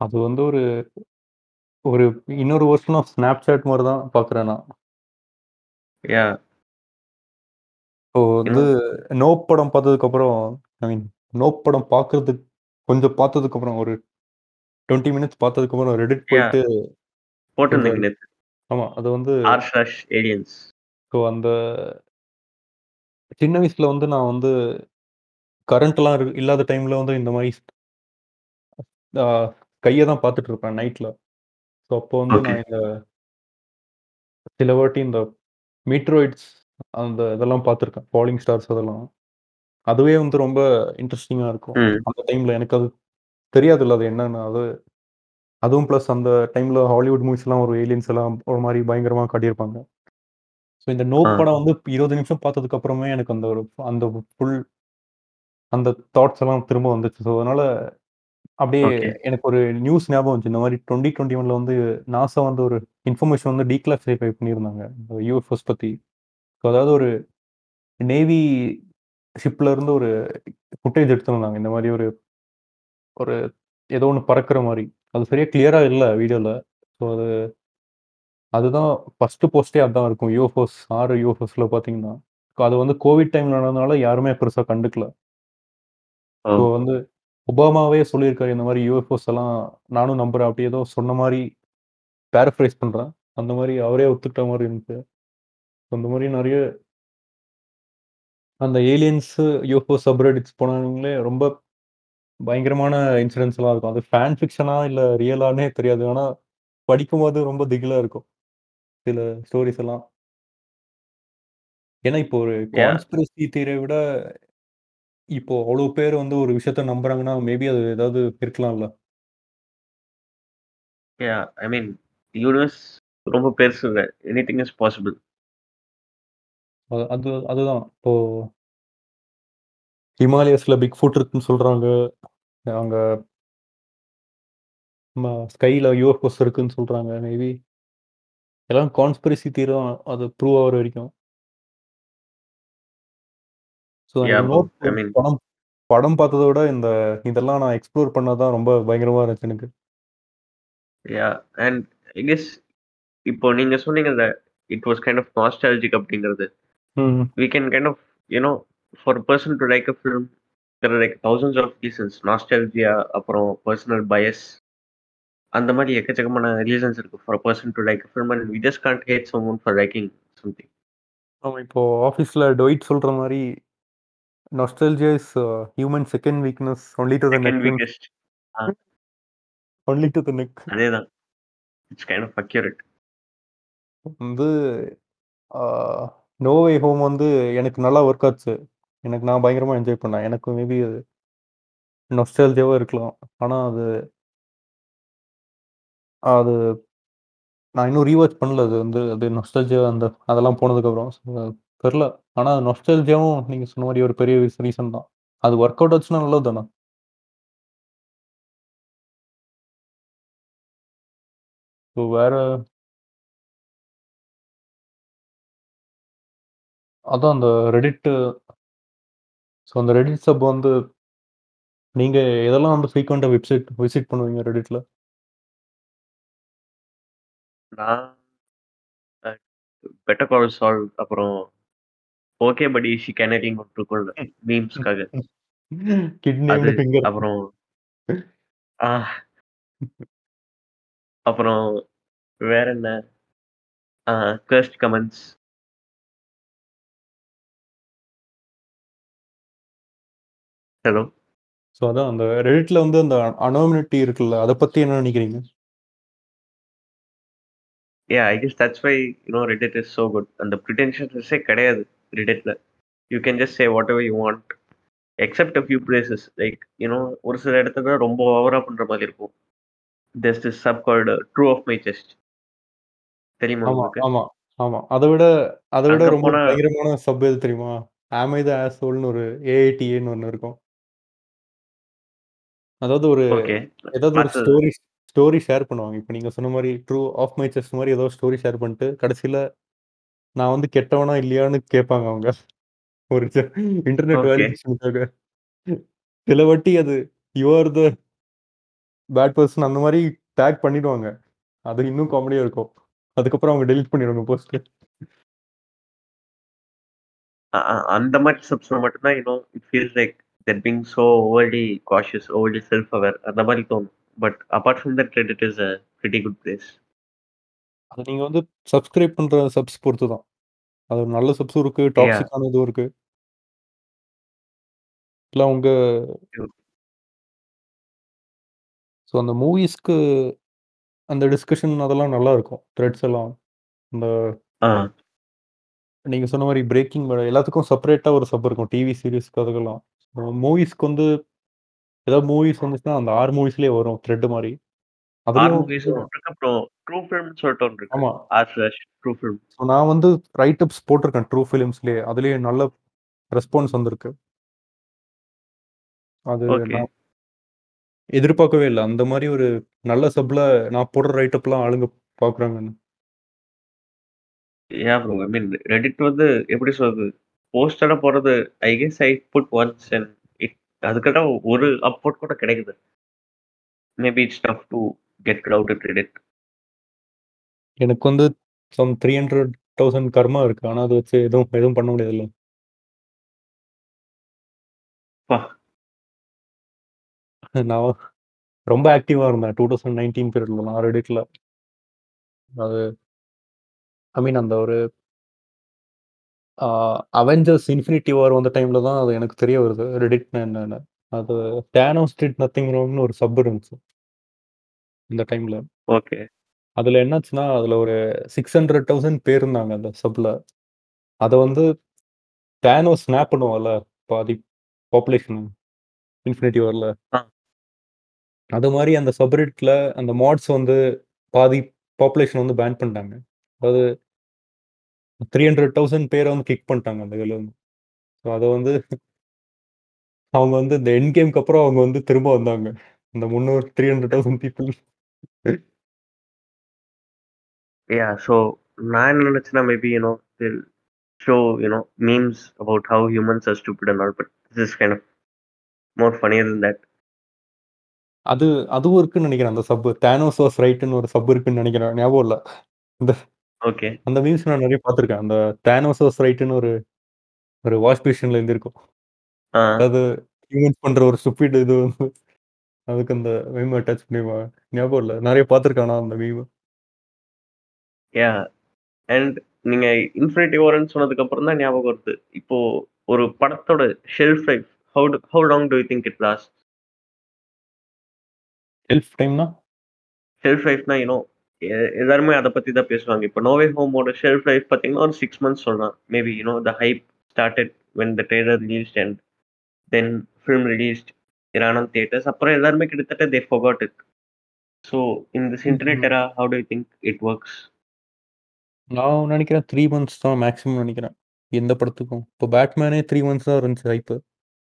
அது வந்து ஒரு ஒரு இன்னொரு வெர்ஷன் ஆஃப் Snapchat மாரி தான் பார்க்குறேன் நான். யூ வந்து நோ நோப் படம் பார்த்ததுக்கப்புறம் ஐ மீன் நோப் படம் பார்க்கறதுக்கு கொஞ்சம் பார்த்ததுக்கப்புறம் ஒரு 20 மினிட்ஸ் பார்த்ததுக்கப்புறம் யாஹ்! போயிட்டு போட்டிருந்தீங்க கொஞ்சம் நேத்து. ஆமா. அது வந்து. ஸோ அந்த சின்ன வயசுல வந்து நான் வந்து கரண்ட்லாம் இரு இல்லாத டைம்ல வந்து இந்த ஆ கைய தான் பார்த்துட்டு இருப்பேன் நைட்ல. ஸோ அப்போ வந்து. நான் இந்த சில வாட்டி இந்த மீட்டராய்ட்ஸ் அந்த இதெல்லாம் பார்த்துருக்கேன். ஃபாலிங் ஸ்டார்ஸ் அதெல்லாம். அதுவே வந்து ரொம்ப இன்ட்ரஸ்டிங்கா இருக்கும். அந்த டைம்ல எனக்கு அது தெரியாதுல்ல அது என்னன்னு. அது அதுவும் பிளஸ் அந்த டைம்ல ஹாலிவுட் மூவிஸ்லாம் ஒரு ஏலியன்ஸ் எல்லாம் ஒரு மாரி பயங்கரமா காட்டியிருப்பாங்க. ஸோ இந்த ஆ. படம் வந்து 20 நிமிஷம் பார்த்ததுக்கு அப்புறமே எனக்கு அந்த ஒரு அந்த ஃபுல் அந்த தாட்ஸ் எல்லாம் திரும்ப வந்துச்சு. ஸோ அதனால அப்படியே. எனக்கு ஒரு நியூஸ் ஞாபகம் வந்துச்சு. இந்த மாரி 2021ல வந்து நாசா வந்து ஒரு இன்ஃபர்மேஷன் வந்து டீகிளாசிஃபை பண்ணியிருந்தாங்க. இந்த யூஎஃப்ஓஸ் பத்தி. ஸோ அதாவது ஒரு நேவி ஷிப்ல இருந்து ஒரு ஃபுட்டேஜ் எடுத்திருந்தாங்க. இந்த மாரி ஒரு ஒரு ஏதோ ஒண்ணு பறக்கிற மாரி. அது சரியா கிளியரா இல்ல வீடியோல. ஸோ அது அதுதான் ஃபர்ஸ்ட் போஸ்ட்டே அதான் இருக்கும். யூஎஃப்ஓஸ் 6 யூஎஃப்ஓஸ்ல பார்த்தீங்கன்னா. அது வந்து கோவிட் டைம்ல நடந்ததுனால யாருமே பெருசா கண்டுக்கல. ஸோ வந்து ஒபாமாவே சொல்லியிருக்காரு. இந்த மாரி யூஎஃப்ஓஸ் எல்லாம் நானும் நம்புறேன். அப்படி ஏதோ சொன்ன மாரி பேரஃப்ரைஸ் பண்றேன். அந்த மாரி அவரே ஒத்துக்கிட்ட மாரி இருந்துச்சு. அந்த மாரி நெறைய அந்த ஏலியன்ஸ், யூஎஃப்ஓ சப்ரெடிட்ஸ் போனவங்களே ரொம்ப பயங்கரமான இன்சிடென்ட்ஸ்லாம் இருக்கும். அது ஃபேன் ஃபிக்ஷனா இல்ல ரியலான்னே தெரியாது. ஆனா படிக்கும்போது ரொம்ப திகிலா இருக்கும். சில ஸ்டோரீஸ் எல்லாம். ஏன்னா இப்போ ஒரு யாஹ்! கான்ஸ்பிரசி தியரிய விட இப்போ அவ்வளோ பேர் வந்து ஒரு விஷயத்த நம்புறாங்கன்னா, மேபி அது ஏதாவது இருக்கலாம்ல. ஐ மீன் யூனிவர்ஸ் ரொம்ப பெருசுங்க. Anything is possible. அ அது அதுதான். இப்போ ஹிமாலயஸ்ல பிக் ஃபுட் இருக்குன்னு சொல்றாங்க. அங்க ம ஸ்கைல யூஎஃப்ஓஸ் இருக்குன்னு சொல்றாங்க. மேபி எல்லாம் கான்ஸ்பிரசி தான். அது ப்ரூவ் ஆகுற வரைக்கும். ஸோ படம் படம் பார்த்தத விட இந்த இதெல்லாம் நான் எக்ஸ்ப்ளோர் பண்ணது தான் ரொம்ப பயங்கரமா இருந்துச்சு எனக்கு. யாஹ்! அண்ட் ஐ கெஸ் இப்போ நீங்க சொன்னீங்கல்ல, it was kind of nostalgic அப்படிங்கிறது. We can kind of you know for person to like a film there like thousands of reasons. Nostalgia அப்புறம் பெர்சனல் பயஸ் அந்த மாரி எக்கச்சக்கமான ரீசன்ஸ் இருக்கு for person to like film and we just can't hate someone for liking something. ஆமா. இப்போ ஆஃபீஸ்ல Dwight சொல்ற மாரி nostalgia is human second weakness only to the neck weakest. Only to the neck. அதேதான். It's kind of accurate. வந்து ah no வே home வந்து எனக்கு நல்லா ஒர்க் ஆச்சு. எனக்கு நான் பயங்கரமா என்ஜாய் பண்ணேன். எனக்கு மேபி அது நாஸ்டால்ஜியாவா இருக்கலாம். ஆனா அது அது நான் இன்னும் ரீவாச் பண்ணல. அது வந்து அது நொஸ்டல்ஜியா அந்த அதெல்லாம் போனதுக்கப்புறம். தெரில ஆனால் நொஸ்டல்ஜியாவும் நீங்கள் சொன்ன மாதிரி ஒரு பெரிய ரீசன் தான். அது ஒர்க் அவுட் ஆச்சுன்னா நல்லது தானே. ஸோ வேற அதான் அந்த ரெடிட்டு ஸோ அந்த ரெடிட் சப் வந்து நீங்கள் எதெல்லாம் வந்து ஃப்ரீக்வெண்ட்டாக வெப்சைட் விசிட் பண்ணுவீங்க ரெடிட்டில் நான் அ பெட்டர் கால் சால் அப்புறம் ஓகே படி ஷி கேனடின்னு ஒண்ணு இருக்கும்ல மீம்ஸ்க்காக. கிட் அது நேம்டு ஃபிங்கர். அப்புறம் ஆ. அப்புறம் வேற என்ன? ஆ கர்ஸ்ட் கமெண்ட்ஸ். ஹலோ. ஸோ அதான் அந்த ரெடிட்ல வந்து அந்த அனானிமிட்டி இருக்குல்ல, அத பத்தி என்ன நினைக்கிறீங்க? Yeah, I guess that's why, you know, Reddit is so good. அந்த pretentiousness-ஏ கிடையாது Redditல. You can just say whatever you want. Except a few places. Like, you know, ஒரு சில இடத்துல ரொம்ப ஓவரா பண்ற மாதிரி இருக்கும். There's this sub called uh, True of My Chest. தெரியுமா ஆமா? ஆமா. அத விட அத விட ரொம்ப பயங்கரமான சப் எது தெரியுமா? ஆம் ஐ த ஆஸ்ஹோல்னு ஒரு ஏஐடிஏன்னு ஒண்ணு இருக்கும். அதாவது ஒரு. ஏதாவது ஒரு. ஸ்டோரி ஸ்டோரி ஷேர் பண்ணுவாங்க. இப்ப நீங்க சொன்ன மாரி ட்ரூ ஆஃப் மை செஸ்ட் மாரி ஏதோ ஸ்டோரி ஷேர் பண்ணிட்டு, கடைசில நான் வந்து கெட்டவனா இல்லையான்னு கேட்பாங்க அவங்க. ஒரு இன்டர்நெட். வேலிடேஷனுக்காக. சில வாட்டி அது you are the bad person அந்த மாரி டேக் பண்ணிடுவாங்க. அது இன்னும் காமெடியா இருக்கும். அதுக்கப்புறம் அவங்க டெலீட் பண்ணிடுவாங்க போஸ்ட். அ அ அந்த மாரி சப்ஸ்ல மட்டும் தான், you know, it feels like that being so overly cautious, overly self aware அந்த மாரி தோணும். But apart from that Reddit is a pretty good place. அது நீங்க வந்து சப்ஸ்கிரைப் பண்ற சப்ஸ் பொறுத்து தான். அது நல்ல சப்ஸும் இருக்கு. டாக்ஸிக்கான இதுவும் இருக்கு. இல்ல உங்க. ஸோ அந்த மூவிஸ்க்கு அந்த டிஸ்கஷன் அதெல்லாம் நல்லா இருக்கும். த்ரெட்ஸ் எல்லாம். இந்த. நீங்க சொன்ன மாரி பிரேக்கிங் எல்லாத்துக்கும் செப்பரேட்டா ஒரு சப் இருக்கும். டிவி சீரிஸ்க்கு அதுக்கெல்லாம். மூவிஸ்க்கு வந்து ஏதாவது மூவிஸ் வந்துச்சுன்னா, அந்த 6 மூவிஸ்லயே வரும் த்ரெட் மாரி. 6 அதுலயும் மூவிஸ்னு ஒண்ணு இருக்கு. அப்புறம் ட்ரூ ஃபிலிம்னு சொல்லிட்டு ஒண்ணு இருக்கு. ஆமா. R slash True Film. So நான் வந்து ரைட் அப்ஸ் போட்டிருக்கேன் ட்ரூ ஃபிலிம்ஸ்லயே. அதுலயே நல்ல ரெஸ்பான்ஸ் வந்திருக்கு. அது எதிர்பார்க்கவே இல்ல. அந்த மாரி ஒரு நல்ல சப்ல நான் போடுற ரைட் அப்லாம் ஆளுங்க ப்ரோ. ஐ மீன் Reddit வந்து எப்படி சொல்றது? போஸ்டடா போடுறது I guess I put once and அதுக்கான ஒரு அப்வோர்ட் கூட கிடைக்குது. Maybe it's tough to get crowded Reddit. எனக்கு வந்து சம் 300,000 கர்மா இருக்கு. ஆனா அத வச்சு எதுவும் எதுவும் பண்ண முடியாதுல்ல. அப்பா! நான் ரொம்ப ஆக்டிவா இருந்தேன். 2019 பீரியட்லலாம் Redditல. அது ஐ மீன் அந்த ஒரு அவெஞ்சர்ஸ் இன்ஃபினிட்டி வார் வந்த டைம்ல தான் அது எனக்கு தெரிய வருது. Redditனா என்னன்னு. அது தேனோஸ் டிட் நத்திங் ராங்ன்னு ஒரு சப் இருந்துச்சு. இந்த டைம்ல. ஓகே. அதுல என்னாச்சுன்னா, அதுல ஒரு 600,000 பேர் இருந்தாங்க அந்த சப்ல. அத வந்து தேனோஸ் ஸ்னாப் பண்ணுவான்ல, பாதி பாப்புலேஷன் இன்ஃபினிட்டி வார்ல. அது மாரி அந்த சப்ரெடிட்ல அந்த மாட்ஸ் வந்து பாதி பாப்புலேஷன் வந்து பேன் பண்ணிட்டாங்க. அதாவது 300,000 பேர வந்து கிக் பண்ணிட்டாங்க அந்த இதுல இருந்து. ஸோ அத வந்து அவங்க வந்து இந்த எண்ட் கேம்க்கு அப்புறம் அவங்க வந்து திரும்ப வந்தாங்க. இந்த 300 300,000 பீப்பிள். யா ஸோ நான் என்ன நினைச்சேன்னா maybe you know till show you know memes about how humans are stupid and all but this is kind of more funnier than that. அது அதுவும் இருக்குன்னு நெனைக்கிறேன் அந்த சப். தேனோஸ் வாஸ் ரைட்ன்னு ஒரு சப் இருக்குன்னு நெனைக்கிறேன். ஞாபகம் இல்ல. இந்த ஓகே. அந்த மீம்ஸ் நான் நெறைய பார்த்துருக்கேன். அந்த தேனோஸ் வாஸ் ரைட்ன்னு ஒரு ஒரு வாஷ் பேஷன்ல எழுதியிருக்கும். ஆ. அதாவது ஹியூமன்ஸ் பண்ற ஒரு ஸ்டூபிட் இது வந்து அதுக்கு அந்த மீம் அட்டாச் பண்ணிருப்பாங்க. ஞாபகம் இல்ல. நெறைய பார்த்துருக்கேன் ஆனா அந்த மீம். யா அண்ட் நீங்க இன்ஃபினிட்டி வார்ன்னு சொன்னதுக்கு அப்புறம் தான் ஞாபகம் வருது. இப்போ ஒரு படத்தோட shelf life how do how long do you think it lasts? Self டைம்னா? ஷெல்ஃப் லைஃப்னா யூ நோ எல்லாருமே அத பத்தி தான் பேசுவாங்க. இப்போ நோவே ஹோமோட ஷெல்ஃப் லைஃப் பார்த்தீங்கன்னா, ஒரு 6 மந்த்ஸ் சொல்லலாம். Maybe you know the hype started when the trailer released and then film released on theatres. அப்புறம் எல்லாருமே கிட்டத்தட்ட they forgot it. So in this internet. Era how do think it works? நான் நெனைக்கிறேன் 3 months தான் maximum நெனைக்கிறேன். எந்த படத்துக்கும். இப்போ பேட்மேனே 3 மந்த்ஸ் தான் இருந்துச்சு ஹைப்பு.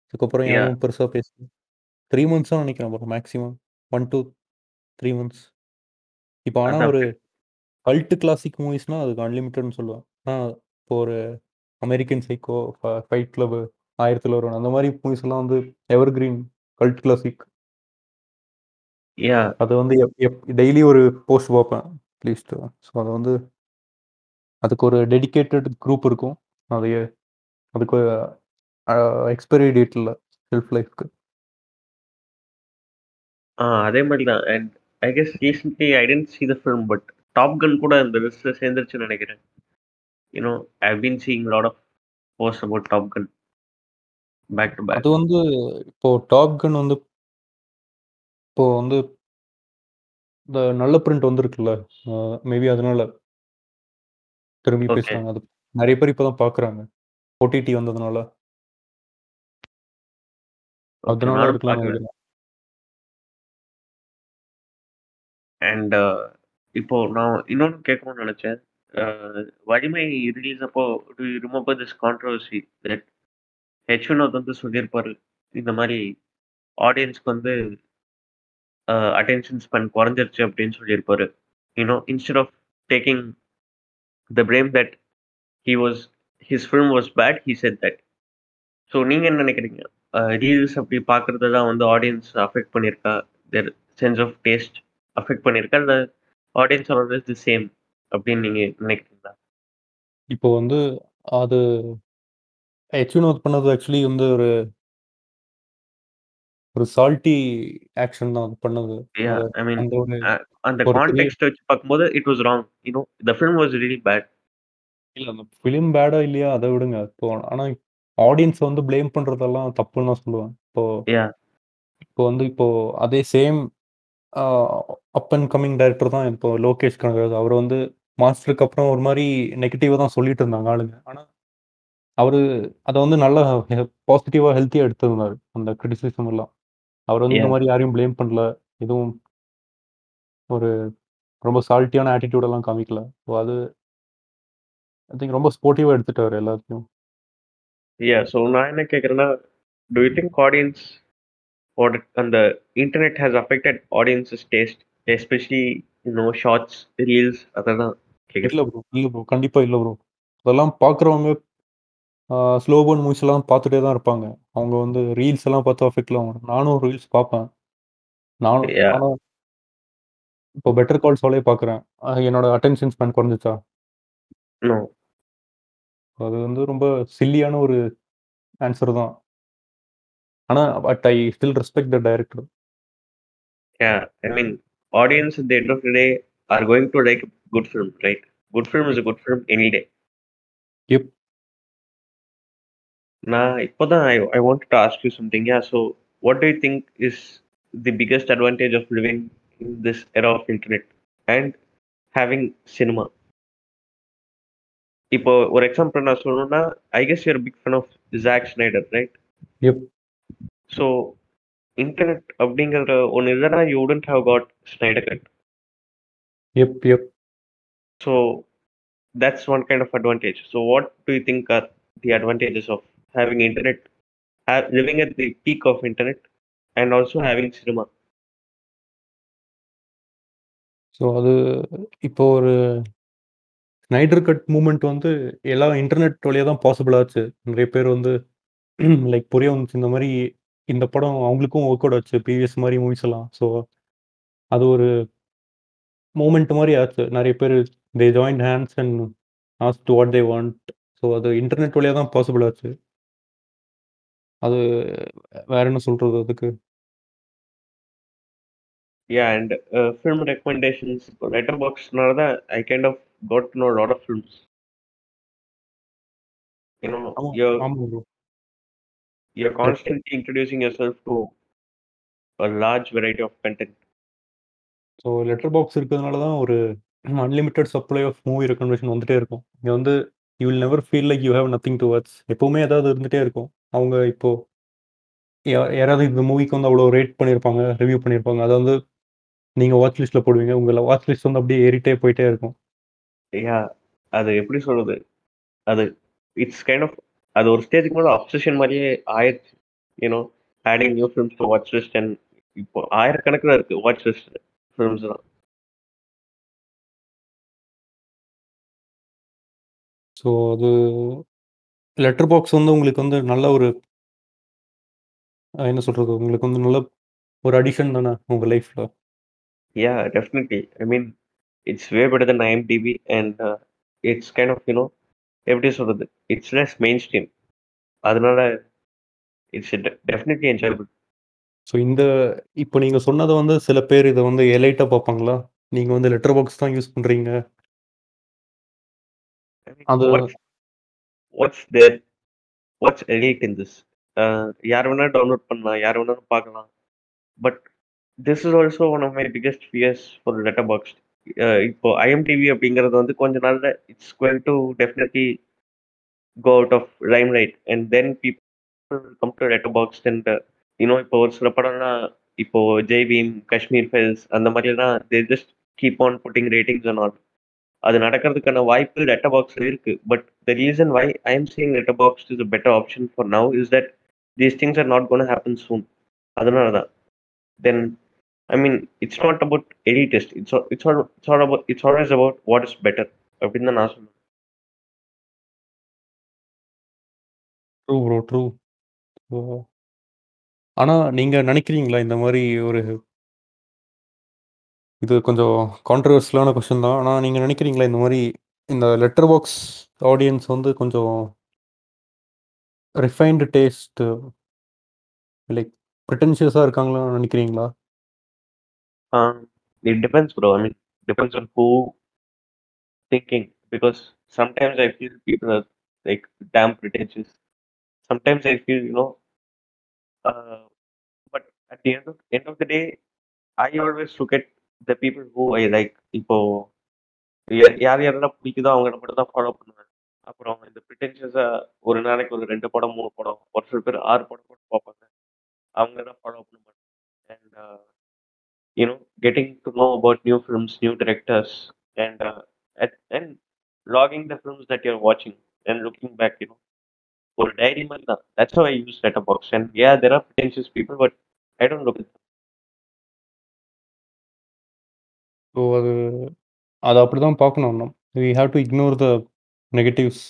அதுக்கப்புறம் யா. எவனும் பெருசா பேசல. 3 மந்த்ஸ் தான் நெனைக்கிறேன் ப்ரோ மேக்ஸிமம். 1 two 3 months. இப்போ ஆனா அதான் ஒரு கல்ட் கிளாசிக் மூவிஸ்னா அதுக்கு அன்லிமிட்டட்ன்னு சொல்லுவேன். ஆனா இப்போ ஒரு அமெரிக்கன் சைக்கோ, ஃப ஃபைட் கிளப், 1001 அந்த மாரி மூவிஸ் எல்லாம் வந்து எவர்கிரீன் கல்ட் கிளாசிக். யா. அது வந்து டெய்லி ஒரு போஸ்ட் பார்ப்பேன். அட்லீஸ்ட். ஸோ அது வந்து அதுக்கு ஒரு டெடிகேட்டட் குரூப் இருக்கும். அது அதுக்கு எக்ஸ்பைரி டேட் இல்ல ஷெல்ஃப் லைஃப்க்கு. ஆ அதே மாரி தான். And I guess recently I didn't see the film but Top Gun கூட இந்த லிஸ்ட்ல சேர்ந்துருச்சுன்னு நினைக்கிறேன். You know I been seeing lot of post about Top Gun back to back அது வந்து இப்போ டாப் கன் வந்து இப்போ வந்து இந்த நல்ல பிரிண்ட் வந்திருக்குல்ல? மேபி அதனால திரும்பி பேசுறாங்க. அது நிறைய பேர் இப்பதான் பாக்குறாங்க. ஓடிடி வந்ததுனால. அதனால அண்ட் uh, இப்போ நான் இன்னொன்று கேட்கணும்னு நினைச்சேன். Uh, வலிமை ரிலீஸ் அப்போ remember this controversy that H Vinoth வந்து சொல்லியிருப்பாரு? இந்த மாதிரி ஆடியன்ஸ்க்கு வந்து uh, அட்டென்ஷன் ஸ்பென் குறைஞ்சிருச்சு அப்படின்னு சொல்லியிருப்பாரு. You know instead of taking the blame that he was his film was bad he said that so நீங்கள் என்ன நினைக்கிறீங்க? ரீல்ஸ் அப்படி பார்க்குறது தான் வந்து ஆடியன்ஸ் அஃபெக்ட் பண்ணியிருக்கா? Their sense of taste affect பண்ணியிருக்கா இல்லை ஆடியன்ஸ் ஆல்வேஸ் தி சேம் அப்படின்னு நீங்கள் நினைக்கிறீங்களா? இப்போ வந்து அது ஹெச் வினோத் பண்ணது ஆக்சுவலி வந்து ஒரு ஒரு சால்ட்டி ஆக்ஷன் தான் பண்ணது. யா ஐ மீன் அந்த அந்த கான்டெக்ட் வச்சு பார்க்கும்போது it was wrong you know the film was really bad இல்ல அந்த ஃபிலிம் பேடா இல்லையா அதை விடுங்க. இப்போ ஆனா ஆடியன்ஸ் வந்து ப்ளேம் பண்றதெல்லாம் தப்புன்னு தான் சொல்லுவேன். இப்போ யா இப்போ வந்து இப்போ அதே same up and coming director தான் இப்போ லோகேஷ் கனகராஜ். அவர் வந்து மாஸ்டருக்கு அப்புறம் ஒரு மாதிரி நெகட்டிவாக தான் சொல்லிட்டு இருந்தாங்க ஆளுங்க. ஆனால் அவர் அதை வந்து நல்லா பாசிட்டிவாக ஹெல்த்தியாக எடுத்திருந்தார் அந்த கிரிட்டிசிசம் எல்லாம். அவர் வந்து இந்த மாதிரி யாரையும் ப்ளேம் பண்ணல. எதுவும் ஒரு ரொம்ப சால்ட்டியான ஆட்டிடியூடெல்லாம் காமிக்கல. ஸோ அது ஐ திங்க் ரொம்ப ஸ்போர்ட்டிவாக எடுத்துட்டார் எல்லாத்தையும். யா ஸோ நான் என்ன கேட்குறேன்னா டு யூ திங்க் ஆடியன்ஸ் அந்த internet has affected audience's taste especially you know shorts reels அதெல்லாம் இல்லை ப்ரோ இல்லை ப்ரோ கண்டிப்பாக இல்லை ப்ரோ அதெல்லாம் பார்க்குறவங்க ஸ்லோபன் மூவிஸ் எல்லாம் பார்த்துட்டே தான் இருப்பாங்க. அவங்க வந்து ரீல்ஸ் எல்லாம் பார்த்து அஃபெக்ட்ல ஆகும் நானும் ரீல்ஸ் பார்ப்பேன். நானும் இப்போ பெட்டர் கால் சோலே பார்க்குறேன். என்னோட அட்டென்ஷன் ஸ்பேன் குறைஞ்சிச்சா? அது வந்து ரொம்ப சில்லியான ஒரு ஆன்சர் தான். ஆனால் but I still respect the director yeah I mean audience at the end of the day are going to like good film right? Good film is a good film any day. எப் நான் இப்போதான் I I want to ask you something yeah so what do you think is the biggest advantage of living in this era of internet and having cinema இப்போ ஒரு example நான் சொல்லணும்னா I guess your big fan of Zack Snyder right எப் so internet அப்படிங்கிற ஒன்று இல்லைன்னா you wouldn't have got Snyder cut எப் எப் so that's one kind of advantage. So, what do you think are the advantages of having internet, have, living at the peak of internet, and also having cinema? So அது இப்போ ஒரு Snyder cut moment வந்து எல்லா internet வழியாக தான் possible ஆச்சு நிறைய பேர் வந்து லைக் புரிய வந்துச்சு இந்த மாதிரி இந்த படம் அவங்களுக்கும் ஒர்க் அவுட் ஆச்சு. ப்ரீவியஸ் மாதிரி மூவிஸ் எல்லாம். ஸோ அது ஒரு மூமெண்ட் மாதிரி ஆச்சு. நிறைய பேர் they join hands and as to what they want so அது இன்டர்நெட் வழியாக தான் பாசிபிள் ஆச்சு. அது வேற என்ன சொல்றது அதுக்கு? Yeah, and uh, film recommendations, letterbox, I kind of got to know a lot of films. You're constantly introducing yourself to a large variety of content. So Letterboxd இருக்கிறதுனால தான் ஒரு unlimited supply of movie recommendation வந்துட்டே இருக்கும். இங்கே வந்து you will never feel like you have nothing to watch எப்போவுமே ஏதாவது இருந்துகிட்டே இருக்கும். அவங்க இப்போ யா- யாராவது இந்த மூவிக்கு வந்து அவ்வளோ ரேட் பண்ணியிருப்பாங்க ரிவ்யூ பண்ணியிருப்பாங்க. அதை வந்து நீங்கள் வாட்ச் லிஸ்ட்டில் போடுவீங்க. உங்களை வாட்ச் லிஸ்ட் வந்து அப்படியே ஏறிட்டே போயிட்டே இருக்கும். Yeah, அது எப்படி சொல்றது? அது இட்ஸ் கைண்ட் ஆஃப் அது ஒரு ஸ்டேஜுக்கு மேலே அப்சஷன் மாதிரியே ஆயிடுச்சு. You know adding new films watch list and இப்போ ஆயிரக்கணக்கில் இருக்கு வாட்ச் லிஸ்ட் ஃபிலிம்ஸ் தான் ஸோ அது லெட்டர் பாக்ஸ் வந்து உங்களுக்கு வந்து நல்ல ஒரு என்ன சொல்கிறது உங்களுக்கு வந்து நல்ல ஒரு அடிஷன் தானே உங்கள் லைஃப்பில் yeah definitely I mean it's way better than IMDb and it's kind of you know எப்படி சொல்றது? இட்ஸ் லெஸ் மெயின் ஸ்ட்ரீம் அதனால இட்ஸ் டெஃபினெட்லி என்ஜாயபிள் ஸோ இந்த இப்போ நீங்கள் சொன்னதை வந்து சில பேர் இதை வந்து எலைட்டாக பார்ப்பாங்களா? நீங்க வந்து லெட்டர் பாக்ஸ் தான் யூஸ் mean, அது there? What's elite in this? Uh, யார் வேணா டவுன்லோட் பண்ணலாம் யார் வேணாலும் பார்க்கலாம். But this is also one of my biggest fears for Letterboxd இப்போ ஐஎம்டிவி அப்படிங்கிறது வந்து கொஞ்ச நாள்ல it's going to definitely go out of limelight and then people come to Letterboxd and இன்னும் இப்போ ஒரு சில படம்லாம் இப்போ ஜெய்பீம் காஷ்மீர் ஃபைல்ஸ் அந்த மாதிரிலாம் they just keep on putting ratings and all அது நடக்கிறதுக்கான வாய்ப்பு லெட்டர் பாக்ஸில் இருக்கு. But the reason why I am seeing Letterboxd is a better option for now is that these things are not gonna happen soon அதனால தான் then I mean it's not about any test it's it's it's all about it's always about what is better அப்படின்னு தான் நான் சொல்லுவேன் true bro true. ஆனால் ஆனா நீங்க நினைக்கிறீங்களா இந்த மாதிரி ஒரு இது கொஞ்சம் கான்ட்ரவர்ஸ்லான கொஸ்டின் தான். ஆனால் நீங்கள் நினைக்கிறீங்களா இந்த மாதிரி இந்த லெட்டர் பாக்ஸ் ஆடியன்ஸ் வந்து கொஞ்சம் ரிஃபைன்டு டேஸ்ட்டு லைக் ப்ரிட்டன்ஷியஸாக இருக்காங்களான்னு நினைக்கிறீங்களா? Um, it depends, bro. I mean, depends on who thinking because sometimes I feel people are like damn pretentious. Sometimes I feel, you know, uh, but at the end of end of the day, I always look at the people who I like. இப்போ யார் யாரெல்லாம் பிடிக்குதோ அவங்கள மட்டும் தான் follow பண்ணுவேன். அப்புறம் இந்த ப்ரிட்டென்ஷியஸா ஒரு நாளைக்கு ஒரு ரெண்டு படம் மூணு படம் ஒரு சில பேர் ஆறு படம் கூட பார்ப்பாங்க. அவங்க தான் ஃபாலோ பண்ண மாட்டேன். And you know, getting to know about new films, new directors, and uh, and, and logging the films that you're watching and looking back, you know, for diary மாதிரி தான். That's how I use Letterboxd. And yeah, there are pretentious people, but I don't look at them. So அது அது அப்படிதான் பார்க்கணும் நம்ம. We have to ignore the negatives.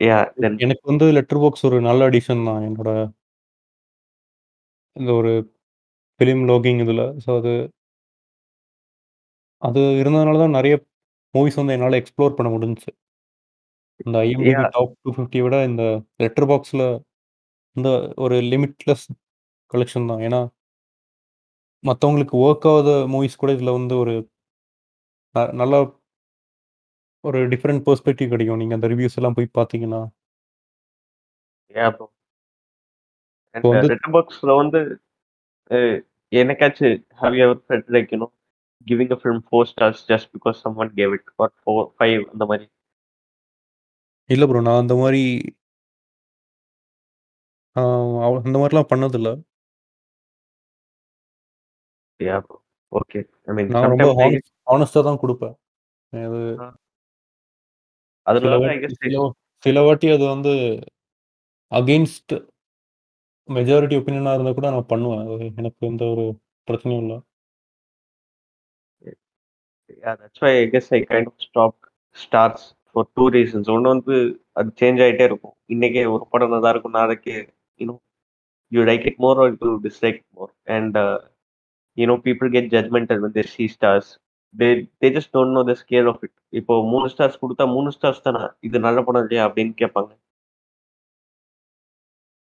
Yeah, then எனக்கு வந்து letter box ஒரு நல்ல அடிஷன் தான் என்னோட இந்த ஒரு ஃபிலிம் லாகிங் இதில். ஸோ அது அது இருந்ததுனால தான் நிறைய மூவிஸ் வந்து என்னால் எக்ஸ்ப்ளோர் பண்ண முடிஞ்சுச்சு. இந்த ஐஎம்டிபி டாப் 250 விட இந்த லெட்டர் பாக்ஸில் இந்த ஒரு லிமிட்லெஸ் கலெக்ஷன் தான். ஏன்னா மற்றவங்களுக்கு ஒர்க் ஆகாத மூவிஸ் கூட இதில் வந்து ஒரு நல்ல ஒரு டிஃப்ரெண்ட் பெர்ஸ்பெக்டிவ் கிடைக்கும். நீங்கள் அந்த ரிவ்யூஸ் எல்லாம் போய் பார்த்தீங்கன்னா. வந்து Uh, you ever felt like, you know, giving a film four stars just because someone gave it or four, five அந்த மாதிரி? இல்லை ப்ரோ நான் அந்த மாதிரி அந்த மாதிரிலாம் பண்ணதில்ல. Yeah, bro. Okay. I mean, நான் ரொம்ப ஹானஸ்ட் தான் கொடுப்பேன். அது uh, அதனால சில வாட்டி அது வந்து அகெயின்ஸ்ட் மெஜாரிட்டி ஒப்பீனியனாக இருந்தா கூட நான் பண்ணுவேன் எனக்கு எந்த ஒரு பிரச்சனையும் இல்ல இல்லை that's why I guess I kind of stop stars for two reasons ஒன்னு வந்து அது சேஞ்ச் ஆயிட்டே இருக்கும் இன்னைக்கே ஒரு படம் நல்லா இருக்கும் நாளைக்கு இன்னும் you like it more or you dislike it more and you know people get judgmental வந்து see stars they they just don't know the scale of it இப்போ மூணு ஸ்டார்ஸ் கொடுத்தா மூணு ஸ்டார்ஸ் தானே இது நல்ல படம் இல்லையா அப்படின்னு கேட்பாங்க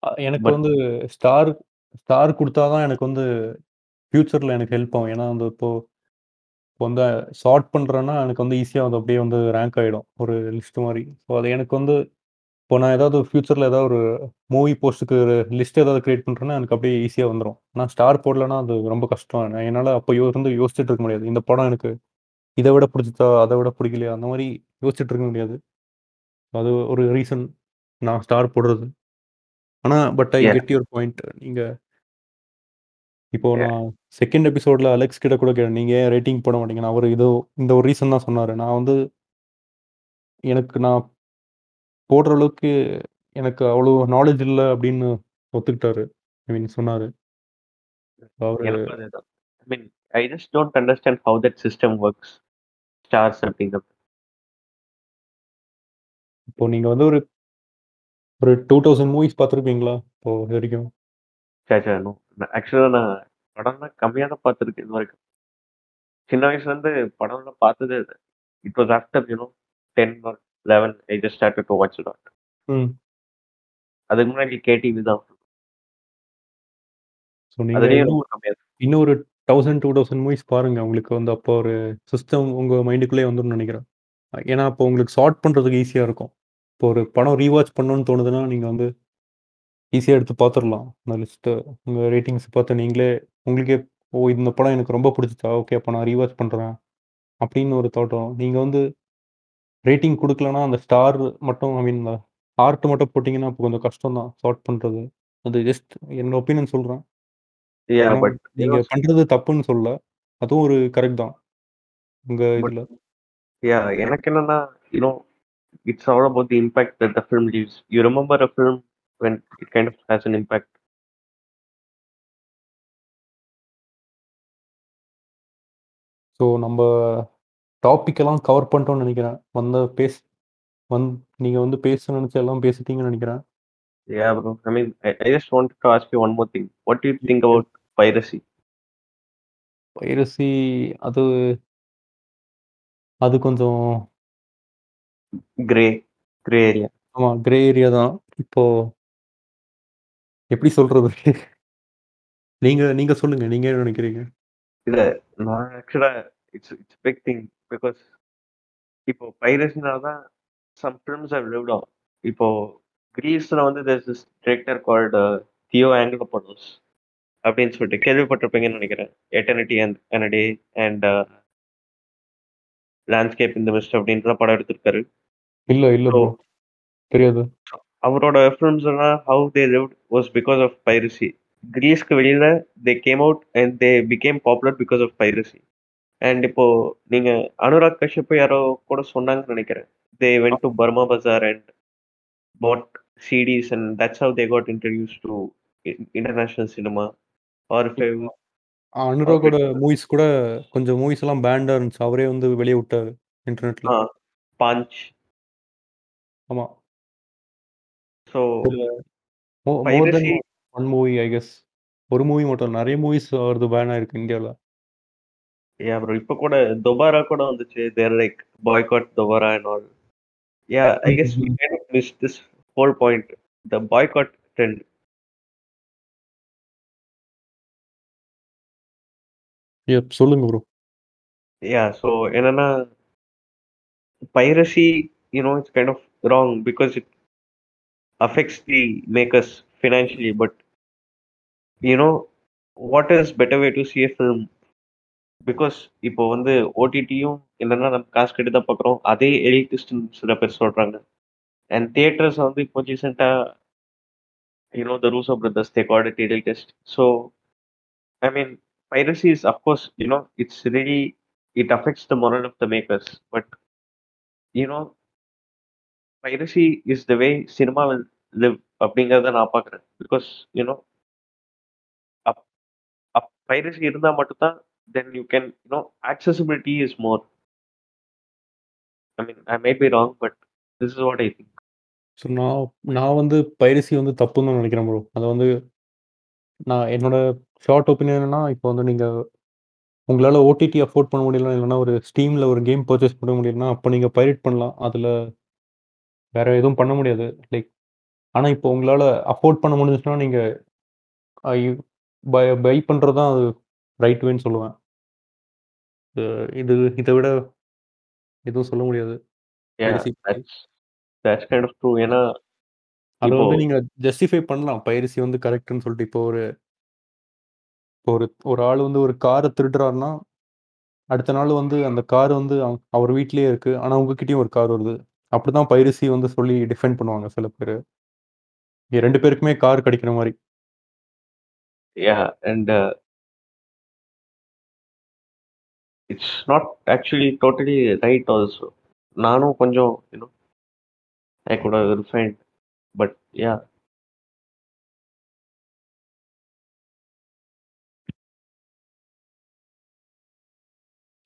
அ- எனக்கு பட் வந்து ஸ்டார் ஸ்டார் கொடுத்தா தான் எனக்கு வந்து ஃப்யூச்சரில் எனக்கு ஹெல்ப் ஆகும். ஏன்னா வந்து இப்போ இப்போ வந்து ஷார்ட் பண்ணுறேன்னா எனக்கு வந்து ஈஸியாக வந்து அப்படியே வந்து ரேங்க் ஆகிடும் ஒரு லிஸ்ட் மாதிரி. ஸோ அது எனக்கு வந்து இப்போ நான் ஏதாவது ஃப்யூச்சரில் ஏதாவது ஒரு மூவி போஸ்ட்டுக்கு ஒரு லிஸ்ட் ஏதாவது கிரியேட் பண்ணுறேன்னா எனக்கு அப்படியே ஈஸியாக வந்துடும். ஆனால் ஸ்டார் போடலைன்னா அது ரொம்ப கஷ்டம். நான் என்னால் அப்போ யோ இருந்து யோசிச்சுட்டு இருக்க முடியாது. இந்த படம் எனக்கு இதை விட பிடிச்சிச்சா அதை விட பிடிக்கலையா அந்த மாதிரி யோசிச்சுட்டு இருக்க முடியாது. அது ஒரு ரீசன் நான் ஸ்டார் போடுறது. ஆனால் but I yeah get your point. நீங்கள் இப்போ yeah நான் செகண்ட் எபிசோடில் அலெக்ஸ் கிட்ட கூட கேட்டேன். நீங்கள் ஏன் ரேட்டிங் போட மாட்டீங்கன்னு அவர் இதோ இந்த ஒரு ரீசன் தான் சொன்னார். நான் வந்து எனக்கு நான் போடுற அளவுக்கு எனக்கு அவ்வளோ நாலேஜ் இல்லை அப்படின்னு ஒத்துக்கிட்டாரு. ஐ மீன் சொன்னார். அவர் எனக்கும் அதேதான். I mean I just don't understand how that system works. Stars அப்படிங்கிறது. இப்போ நீங்கள் வந்து ஒரு ஒரு டூ தௌசண்ட் மூவிஸ் பார்த்துருப்பீங்களா இப்போ இது வரைக்கும்? சேச்சா நோ. ஆக்சுவலா நான் படம்லாம் கம்மியா தான் பார்த்துருக்கேன் இது வரைக்கும். சின்ன வயசுல இருந்து படம்லாம் பார்த்ததே. It was after you know 10 or 11 I just started to watch. ம். அதுக்கு முன்னாடி கேடிவி தான். இன்னொரு 1000, 2000 மூவிஸ் பாருங்க. உங்களுக்கு வந்து அப்போ ஒரு சிஸ்டம் உங்க மைண்டுக்குள்ளேயே வந்துரும்னு நெனைக்கிறேன். ஏன்னா, அப்போ உங்களுக்கு சார்ட் பண்றதுக்கு ஈஸியா இருக்கும். இப்போ ஒரு படம் ரீவாட்ச் பண்ணணும்னு தோணுதுன்னா, நீங்க வந்து ஈஸியா எடுத்து பார்த்துரலாம். அந்த லிஸ்ட்ட உங்க ரேட்டிங்ஸ் பார்த்து நீங்களே உங்களுக்கே, "ஓ! இந்த படம் எனக்கு ரொம்ப புடிச்சுச்சா? ஓகே. அப்ப நான் ரீவாட்ச் பண்றேன்." அப்படின்னு ஒரு தாட் வரும். நீங்க வந்து ரேட்டிங் குடுக்கலன்னா, அந்த ஸ்டார் மட்டும் ஐ மீன் ஹார்ட் மட்டும் போட்டீங்கன்னா, அப்போ கொஞ்சம் கஷ்டம் தான் சார்ட் பண்றது. அது ஜஸ்ட் என்னோட ஒப்பீனியன் சொல்றேன். யா ஏன்னா, பட் யூ நீங்க நோ பண்றது தப்புன்னு சொல்லல. அதுவும் ஒரு கரெக்ட் தான். உங்க பட் இதுல. எனக்கு என்னன்னா, you it's all about the impact that the film leaves. You remember a film when it kind of has an impact. So நம்ப டாபிக் எல்லாம் கவர் பண்ணிட்டோம்னு நெனைக்கிறேன். வந்த பேஸ் வந் நீங்க வந்து பேச நெனச்ச எல்லாம் பேசிட்டீங்கன்னு நெனைக்கிறேன். Yeah, bro. I mean, I, I just wanted to ask you one more thing. What do you think about piracy? Piracy அது அது கொஞ்சம் Gray, gray area. ஆமா. கிரே ஏரியா தான். இப்போ எப்படி சொல்றது? நீங்க நீங்க சொல்லுங்க. நீங்க என்ன நெனைக்கிறீங்க? இல்ல நான் actually it's it's big thing because இப்போ பைரசினால தான் some films have lived on இப்போ கிரீஸ்ல வந்து this director called uh, Theo Angelopoulos அப்படின்னு சொல்லிட்டு கேள்விப்பட்டிருப்பீங்கன்னு நினைக்கிறேன் Eternity and and and Landscape in the Mist அப்படின்ற படம் எடுத்திருக்காரு இல்ல, இல்ல ஸோ ப்ரோ. தெரியாது. அவரோட ஃபிலிம்ஸ் எல்லாம் how they lived was because of piracy கிரீஸ்க்கு வெளியில they came out and they became popular because of piracy and இப்போ நீங்க அனுராக் கஷ்யப் யாரோ கூட சொன்னாங்கன்னு நினைக்கிறேன் they went to Burma Bazaar and bought CDs and that's how they got introduce to international cinema or if அனுராகோட movies கூட கொஞ்சம் movies எல்லாம் பேண்டா இருந்துச்சு. அவரே வந்து வெளிய விட்டாரு இன்டர்நெட்ல. பாஞ்ச் ஆமா. ஸோ இல்ல. மோ more than piracy one movie I guess. ஒரு மூவி மட்டும் நெறைய மூவிஸ் அவரது பேன் ஆயிருக்கு இந்தியால. யா ப்ரோ இப்போ கூட தொபாரா கூட வந்துச்சு there like boycott Dobaaraa and all yeah I guess we kind of this whole point the boycott trend yup சொல்லுங்க ப்ரோ. யா ஸோ என்னன்னா piracy you know it's kind of wrong because it affects the makers financially but you know what is better way to see a film because இப்போ வந்து ஓடிடியும் என்னன்னா நம்ம காசு கட்டி தான் பார்க்குறோம் அதே எலிட்டிஸ்ட்னு சில பேர் சொல்றாங்க அண்ட் தியேட்டர்ஸ் வந்து இப்போ ரீசெண்டாக you know the Russo of brothers they got it elitist so I mean piracy is of course you know it's really it affects the moral of the makers piracy is the way cinema will live அப்படிங்கிறத நான் பார்க்குறேன் because you know up up piracy இருந்தால் மட்டும்தான் then you can you know accessibility is more I mean I may be wrong but this is what I think so நான் நான் வந்து piracy வந்து தப்புன்னு தான் நினைக்கிறேன் ப்ரோ. அதை வந்து நான் என்னோட ஷார்ட் ஒப்பீனியன்னா இப்போ வந்து நீங்கள் உங்களால் ஓடிடி அஃபோர்ட் பண்ண முடியல, இல்லைன்னா ஒரு ஸ்டீமில் ஒரு கேம் பர்ச்சேஸ் பண்ண முடியலன்னா, அப்போ நீங்கள் பைரேட் பண்ணலாம். அதில் வேற எதுவும் பண்ண முடியாது. லைக் ஆனா இப்போ உங்களால அஃபோர்ட் பண்ண முடிஞ்சுச்சுன்னா, நீங்க ஐ பை பை பண்றது தான் அது ரைட் வேன்னு சொல்லுவேன். இது இத விட எதுவும் சொல்ல முடியாது. ஏன்னா அத இப்போ வந்து நீங்க ஜஸ்டிஃபை பண்ணலாம். பைரசி வந்து கரெக்ட்ன்னு சொல்லிட்டு. இப்போ ஒரு இப்போ ஒரு ஒரு ஆள் வந்து ஒரு கார திருடுறாருன்னா, அடுத்த நாள் வந்து அந்த கார் வந்து அவ் அவர் வீட்லயே இருக்கு. ஆனா உங்ககிட்டயும் ஒரு கார் வருது. அப்படிதான் பைரசி வந்து சொல்லி டிஃபைன் பண்ணுவாங்க சில பேரு. 2 பேருக்குமே கார் கிடைக்கிற மாரி. Yeah and it's not actually totally right also நானும் கொஞ்சம் you know I could have refined but yeah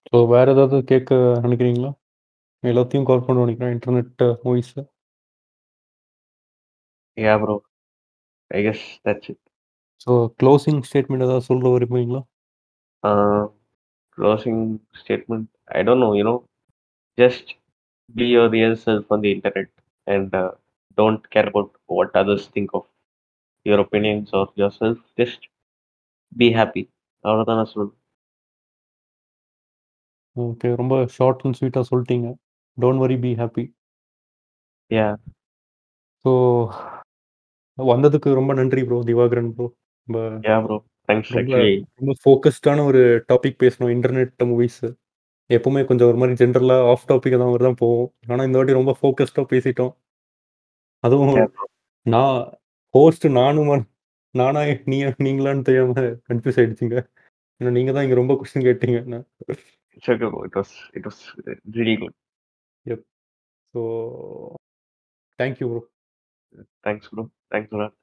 so வேற ஏதாவது கேட்க நினைக்கிறீங்களா? எல்லாத்தையும் கவர் பண்ண நினைக்கிறேன். Internet movies. Yeah bro I guess that's it so closing statement ஏதாவது சொல்ல விரும்புறீங்களா? uh, statement i don't know you know just be your real self on the internet and uh, don't care about what others think of your opinions or yourself just be happy அவ்வளோதான் நான் சொல்லுவேன் okay. ரொம்ப short and ஸ்வீட்டா சொல்ட்டீங்க. Don't worry be happy. Yeah! So வந்ததுக்கு ரொம்ப நன்றி bro. Divakaran bro. ரொம்ப yeah bro. ரொம்ப ஃபோகஸ்டான ஒரு டாபிக் பேசுனோம். Internet movies. எப்பவுமே கொஞ்சம் ஒரு மாரி ஜெனரலா ஆஃப் டாபிக் மாரி தான் போவோம். ஆனா இந்த வாட்டி ரொம்ப ஃபோகஸ்டா பேசிட்டோம். அதுவும். நான் ஹோஸ்ட் நானுமா நானா நீயா நீங்களான்னு தெரியாம கன்ஃப்யூஸ் ஆயிடுச்சுங்க. ஏன்னா நீங்க தான் இங்க ரொம்ப கொஸ்டின் கேட்டீங்க. Yep. So thank you, bro. Thanks, bro. Thanks a lot.